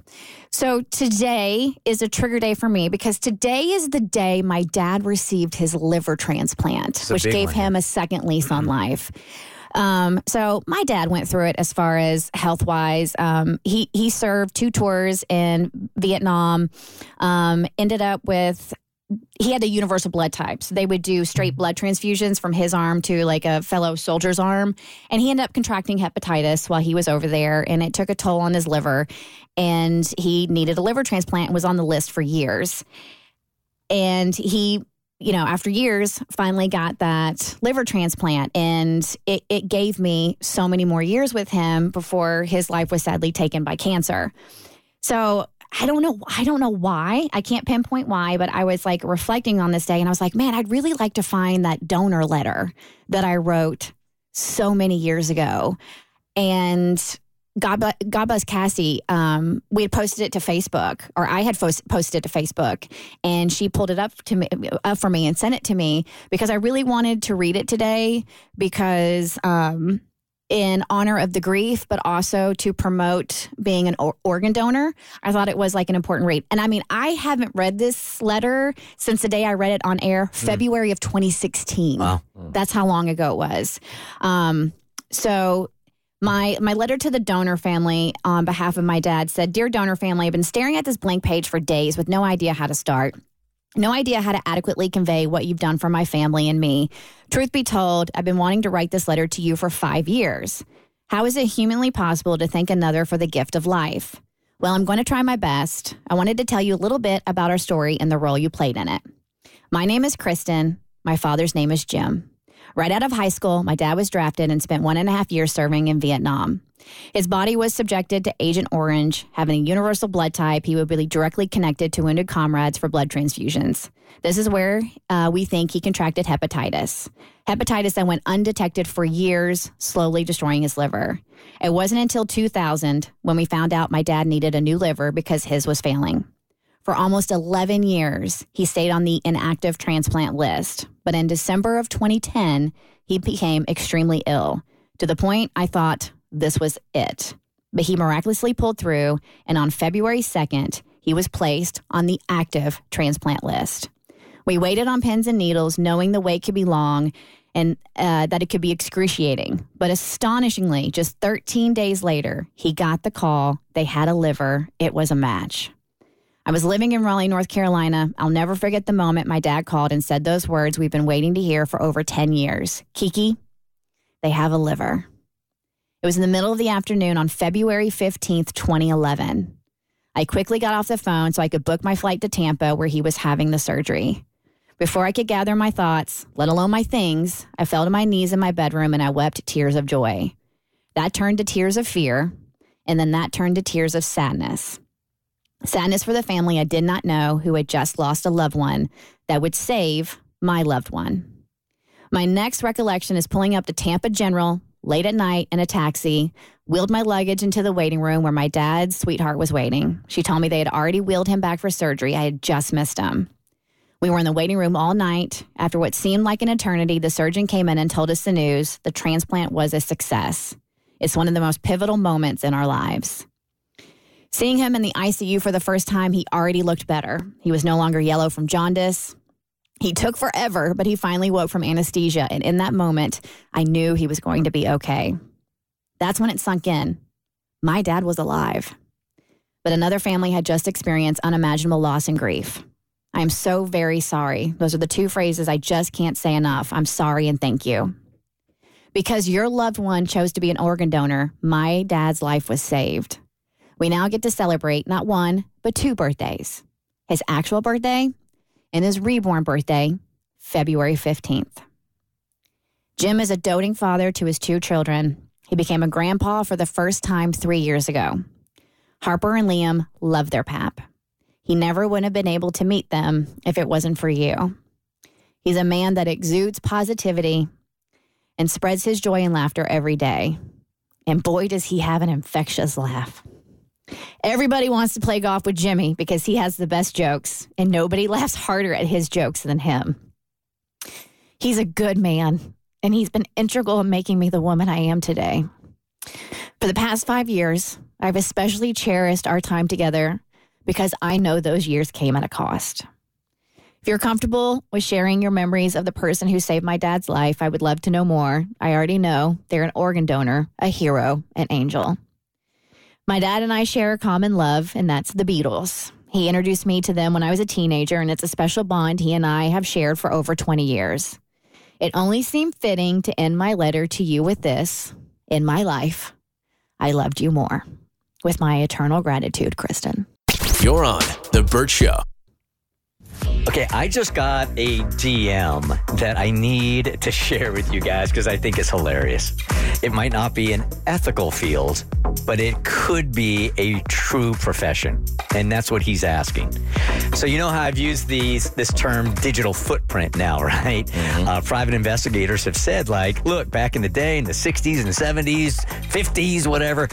So today is a trigger day for me because today is the day my dad received his liver transplant, which gave one, him a second lease on life. Um, so my dad went through it as far as health wise. Um, he he served two tours in Vietnam. Um, ended up with he had the universal blood types. They would do straight blood transfusions from his arm to like a fellow soldier's arm. And he ended up contracting hepatitis while he was over there, and it took a toll on his liver. And he needed a liver transplant and was on the list for years. And he, you know, after years, finally got that liver transplant. And it, it gave me so many more years with him before his life was sadly taken by cancer. So I don't know. I don't know why. I can't pinpoint why, but I was like reflecting on this day and I was like, man, I'd really like to find that donor letter that I wrote so many years ago. And God, God bless Cassie. Um, we had posted it to Facebook, or I had posted it to Facebook, and she pulled it up to me up for me and sent it to me because I really wanted to read it today because um, in honor of the grief, but also to promote being an or- organ donor. I thought it was like an important read. And I mean, I haven't read this letter since the day I read it on air, February of 2016. Wow. That's how long ago it was. Um, so my my letter to the donor family on behalf of my dad said, "Dear donor family, I've been staring at this blank page for days with no idea how to start." No idea how to adequately convey what you've done for my family and me. Truth be told, I've been wanting to write this letter to you for five years. How is it humanly possible to thank another for the gift of life? Well, I'm going to try my best. I wanted to tell you a little bit about our story and the role you played in it. My name is Kristen. My father's name is Jim. Right out of high school, my dad was drafted and spent one and a half years serving in Vietnam. His body was subjected to Agent Orange. Having a universal blood type, he would be directly connected to wounded comrades for blood transfusions. This is where uh, we think he contracted hepatitis. Hepatitis that went undetected for years, slowly destroying his liver. It wasn't until 2000 when we found out my dad needed a new liver because his was failing. For almost 11 years, he stayed on the inactive transplant list. But in December of 2010, he became extremely ill to the point I thought this was it. But he miraculously pulled through, and on February 2nd, he was placed on the active transplant list. We waited on pins and needles, knowing the wait could be long and uh, that it could be excruciating. But astonishingly, just 13 days later, he got the call. They had a liver. It was a match. I was living in Raleigh, North Carolina. I'll never forget the moment my dad called and said those words we've been waiting to hear for over 10 years Kiki, they have a liver. It was in the middle of the afternoon on February 15th, 2011. I quickly got off the phone so I could book my flight to Tampa where he was having the surgery. Before I could gather my thoughts, let alone my things, I fell to my knees in my bedroom and I wept tears of joy. That turned to tears of fear, and then that turned to tears of sadness. Sadness for the family I did not know who had just lost a loved one that would save my loved one. My next recollection is pulling up to Tampa General late at night in a taxi, wheeled my luggage into the waiting room where my dad's sweetheart was waiting. She told me they had already wheeled him back for surgery. I had just missed him. We were in the waiting room all night. After what seemed like an eternity, the surgeon came in and told us the news the transplant was a success. It's one of the most pivotal moments in our lives. Seeing him in the ICU for the first time, he already looked better. He was no longer yellow from jaundice. He took forever, but he finally woke from anesthesia. And in that moment, I knew he was going to be okay. That's when it sunk in. My dad was alive. But another family had just experienced unimaginable loss and grief. I am so very sorry. Those are the two phrases I just can't say enough. I'm sorry and thank you. Because your loved one chose to be an organ donor, my dad's life was saved. We now get to celebrate not one, but two birthdays his actual birthday and his reborn birthday, February 15th. Jim is a doting father to his two children. He became a grandpa for the first time three years ago. Harper and Liam love their pap. He never would have been able to meet them if it wasn't for you. He's a man that exudes positivity and spreads his joy and laughter every day. And boy, does he have an infectious laugh. Everybody wants to play golf with Jimmy because he has the best jokes, and nobody laughs harder at his jokes than him. He's a good man, and he's been integral in making me the woman I am today. For the past five years, I've especially cherished our time together because I know those years came at a cost. If you're comfortable with sharing your memories of the person who saved my dad's life, I would love to know more. I already know they're an organ donor, a hero, an angel. My dad and I share a common love, and that's the Beatles. He introduced me to them when I was a teenager, and it's a special bond he and I have shared for over 20 years. It only seemed fitting to end my letter to you with this In my life, I loved you more. With my eternal gratitude, Kristen. You're on The Bert Show. Okay, I just got a DM that I need to share with you guys because I think it's hilarious. It might not be an ethical field, but it could be a true profession. And that's what he's asking. So, you know how I've used these this term digital footprint now, right? Uh, private investigators have said, like, look, back in the day, in the 60s and 70s, 50s, whatever,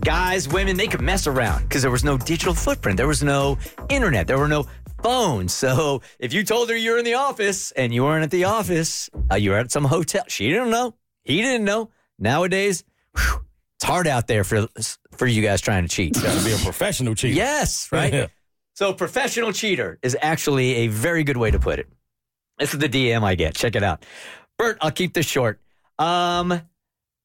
guys, women, they could mess around because there was no digital footprint. There was no internet. There were no phone. So if you told her you were in the office and you weren't at the office, uh, you were at some hotel, she didn't know. He didn't know. Nowadays, whew, it's hard out there for for you guys trying to cheat. Got to be a professional cheater. Yes, right. Yeah. So professional cheater is actually a very good way to put it. This is the DM I get. Check it out. Bert, I'll keep this short. Um,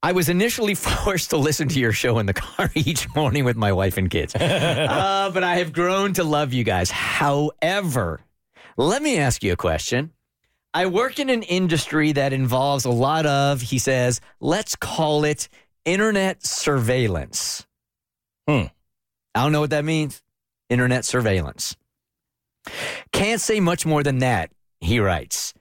I was initially forced to listen to your show in the car each morning with my wife and kids. uh, but I have grown to love you guys. However, let me ask you a question. I work in an industry that involves a lot of, he says, let's call it internet surveillance. Hmm. I don't know what that means. Internet surveillance. Can't say much more than that, he writes.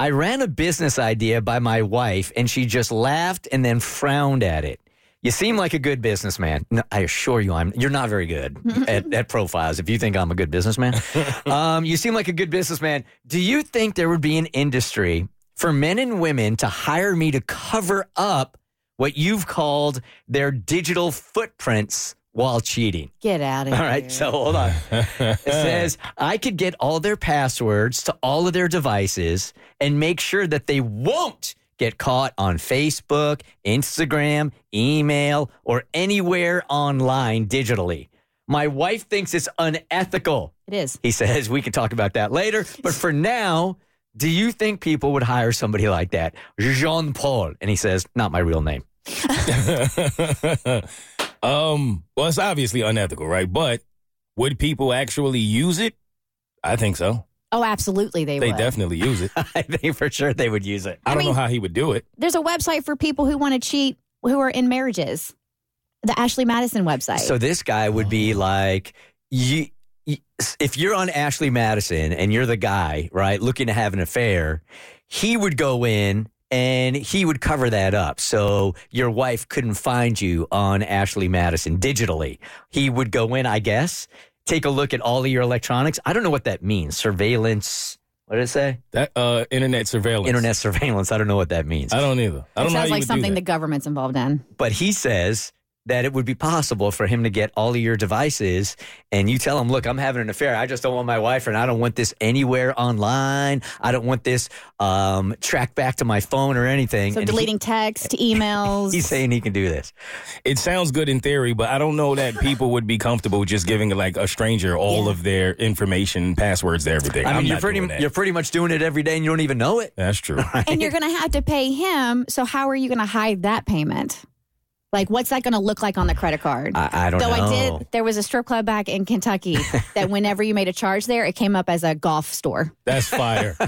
I ran a business idea by my wife and she just laughed and then frowned at it. You seem like a good businessman. No, I assure you, I'm. You're not very good at, at profiles. If you think I'm a good businessman, um, you seem like a good businessman. Do you think there would be an industry for men and women to hire me to cover up what you've called their digital footprints while cheating? Get out of All here. All right, so hold on. It says I could get all their passwords to all of their devices and make sure that they won't get caught on Facebook, Instagram, email, or anywhere online digitally. My wife thinks it's unethical. It is. He says we can talk about that later, but for now, do you think people would hire somebody like that? Jean Paul. And he says, not my real name. um, well, it's obviously unethical, right? But would people actually use it? I think so. Oh, absolutely, they, They would. definitely use it. I think for sure they would use it. I don't mean- know how he would do it. There's a website for people who want to cheat who are in marriages. The Ashley Madison website. So this guy would be like, you, you- if you're on Ashley Madison and you're the guy, right, looking to have an affair, he would go in and he would cover that up. So your wife couldn't find you on Ashley Madison digitally. He would go in, I guess, take a look at all of your electronics. I don't know what that means. Surveillance. What did it say? That uh, internet surveillance. Internet surveillance. I don't know what that means. I don't either. I don't know how sounds you like would something the government's involved in. But he says that it would be possible for him to get all of your devices and you tell him, look, I'm having an affair. I just don't want my wife and I don't want this anywhere online. I don't want this um, tracked back to my phone or anything. So And he- deleting text, emails. he's saying he can do this. It sounds good in theory, but I don't know that people would be comfortable just giving like a stranger all Yeah. of their information, passwords, to everything. I mean, I'm you're pretty, you're pretty much doing it every day and you don't even know it. That's true. and you're going to have to pay him. So how are you going to hide that payment? Like, what's that going to look like on the credit card? I, I don't know. Though know. I did, there was a strip club back in Kentucky that whenever you made a charge there, it came up as a golf store. That's fire.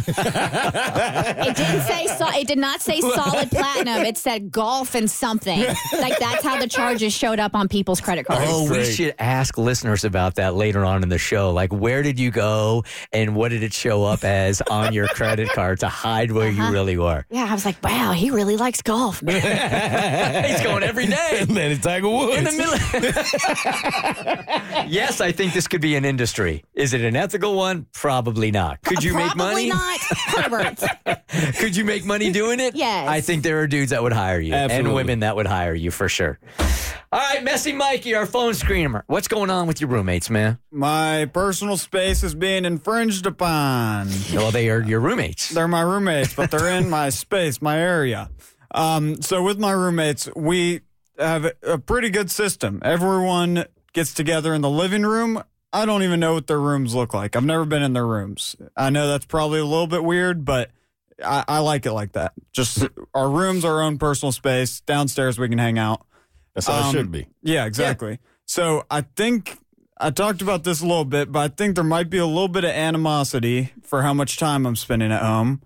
It didn't say so, it did not say solid platinum. It said golf and something. Like that's how the charges showed up on people's credit cards. Oh, we should ask listeners about that later on in the show. Like, where did you go and what did it show up as on your credit card to hide where Uh-huh. you really were? Yeah, I was like, wow, he really likes golf. Man. He's going every day. Man, it's Tiger Woods. In the middle. yes, I think this could be an industry. Is it an ethical one? Probably not. Could you make money? Probably money? not. Herbert. Could you make money doing it? Yes. I think there are dudes that would hire you and women that would hire you for sure. All right, Messy Mikey, our phone screener. What's going on with your roommates, man? My personal space is being infringed upon. Well, they are your roommates. They're my roommates, but they're in my space, my area. Um, so with my roommates, we have a pretty good system. Everyone gets together in the living room. I don't even know what their rooms look like. I've never been in their rooms. I know that's probably a little bit weird, but I, I like it like that. Just our rooms, our own personal space. Downstairs, we can hang out. That's how it Um, should be. Yeah, exactly. So I think I talked about this a little bit, but I think there might be a little bit of animosity for how much time I'm spending at home.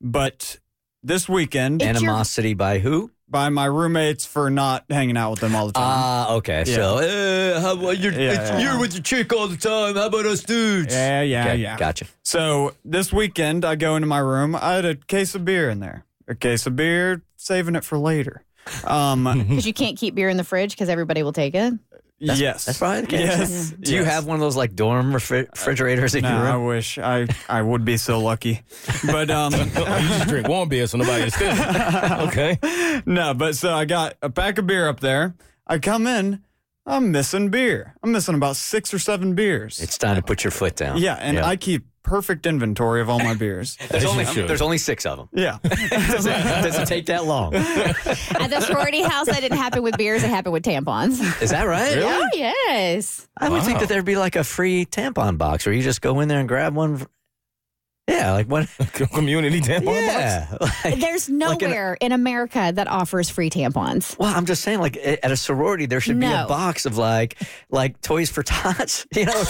But this weekend, It's your- Animosity by who? By my roommates for not hanging out with them all the time. Ah, okay. So, uh, how about you're, Yeah, it's- yeah. you're with your chick all the time. How about us dudes? yeah, yeah, Okay, yeah. Gotcha. So this weekend, I go into my room. I had a case of beer in there. A case of beer, saving it for later. Um, Because you can't keep beer in the fridge because everybody will take it. Yes, That's probably the case. Yes. Do you have one of those like dorm refri- refrigerators in No, your I wish I I would be so lucky, but um, you just drink one beer so nobody is stealing. Okay. no. But so I got a pack of beer up there. I come in, I'm missing beer. I'm missing about six or seven beers. It's time to put your foot down. yeah, and I keep perfect inventory of all my beers. There's only, should. there's only six of them. Yeah, does, it, does it take that long? At the sorority house, that didn't happen with beers. It happened with tampons. Is that right? Oh, yes. I would think that there'd be like a free tampon box where you just go in there and grab one. Yeah, like what Community tampon box. Like- There's like in nowhere in America that offers free tampons. well, I'm just saying, like at a sorority, there should be a box of like, like toys for tots. You know,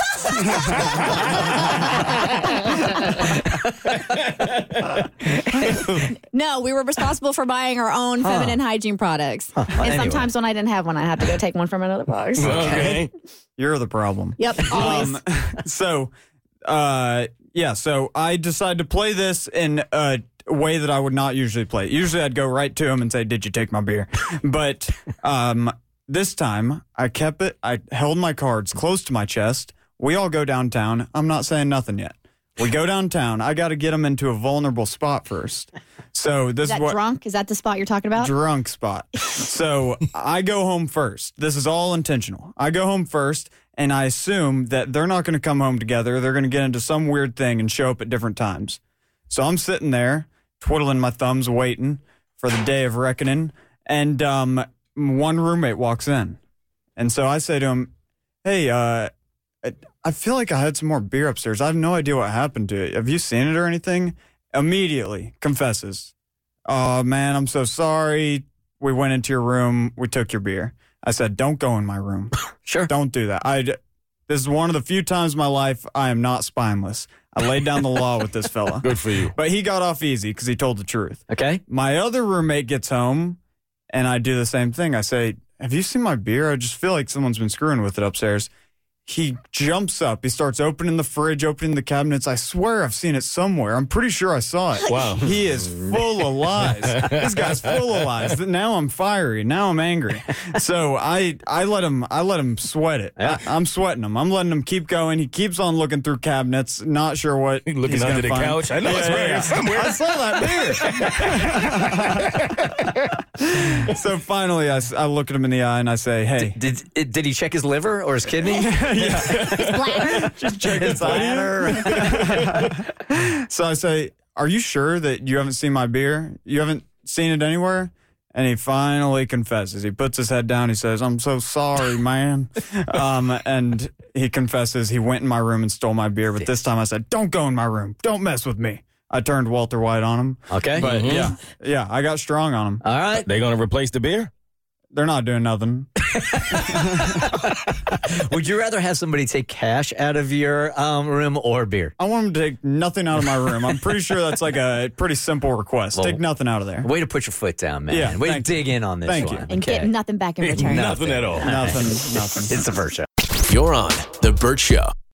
No, we were responsible for buying our own feminine hygiene products. and anyway. sometimes when I didn't have one, I had to go take one from another box. Okay. you're the problem. Yep, always. Um, so, uh, yeah, so I decided to play this in a way that I would not usually play. Usually I'd go right to him and say, Did you take my beer? But um, this time I kept it, I held my cards close to my chest. We all go downtown. I'm not saying nothing yet. We go downtown. I got to get them into a vulnerable spot first. So this Is that what drunk? Is that the spot you're talking about? drunk spot. So I go home first. This is all intentional. I go home first, and I assume that they're not going to come home together. They're going to get into some weird thing and show up at different times. So I'm sitting there, twiddling my thumbs, waiting for the day of reckoning. And um, one roommate walks in. And so I say to him, Hey, uh, I- I feel like I had some more beer upstairs. I have no idea what happened to it. Have you seen it or anything? Immediately confesses, Oh man, I'm so sorry. We went into your room. We took your beer. I said, Don't go in my room. sure. Don't do that. I. This is one of the few times in my life I am not spineless. I laid down the law with this fella. Good for you. But he got off easy because he told the truth. Okay. My other roommate gets home and I do the same thing. I say, Have you seen my beer? I just feel like someone's been screwing with it upstairs. He jumps up. He starts opening the fridge, opening the cabinets. I swear I've seen it somewhere. I'm pretty sure I saw it. Wow. He is full of lies. this guy's full of lies. Now I'm fiery. Now I'm angry. So I I let him I let him sweat it. I, I'm sweating him. I'm letting him keep going. He keeps on looking through cabinets, not sure what He looking he's under the find. couch. I know it's right here somewhere. I saw that beer. so finally, I look at him in the eye and I say, "Hey, Did did, did he check his liver or his kidney? Bladder? just check his bladder." so I say, "Are you sure that you haven't seen my beer? You haven't seen it anywhere?" And he finally confesses. He puts his head down. He says, "I'm so sorry, man." um, and he confesses he went in my room and stole my beer. But this time I said, "Don't go in my room. Don't mess with me." I turned Walter White on him. Okay. But Mhm. yeah, yeah, I got strong on him. All right. They gonna replace the beer? They're not doing nothing. Would you rather have somebody take cash out of your um, room or beer? I want them to take nothing out of my room. I'm pretty sure that's like a pretty simple request. Well, take nothing out of there. Way to put your foot down, man. Yeah, Way to thank dig in on this Thank you. one. And get nothing back in return. Nothing at all. Nothing. Nothing. It's the first show. You're on The Bert Show.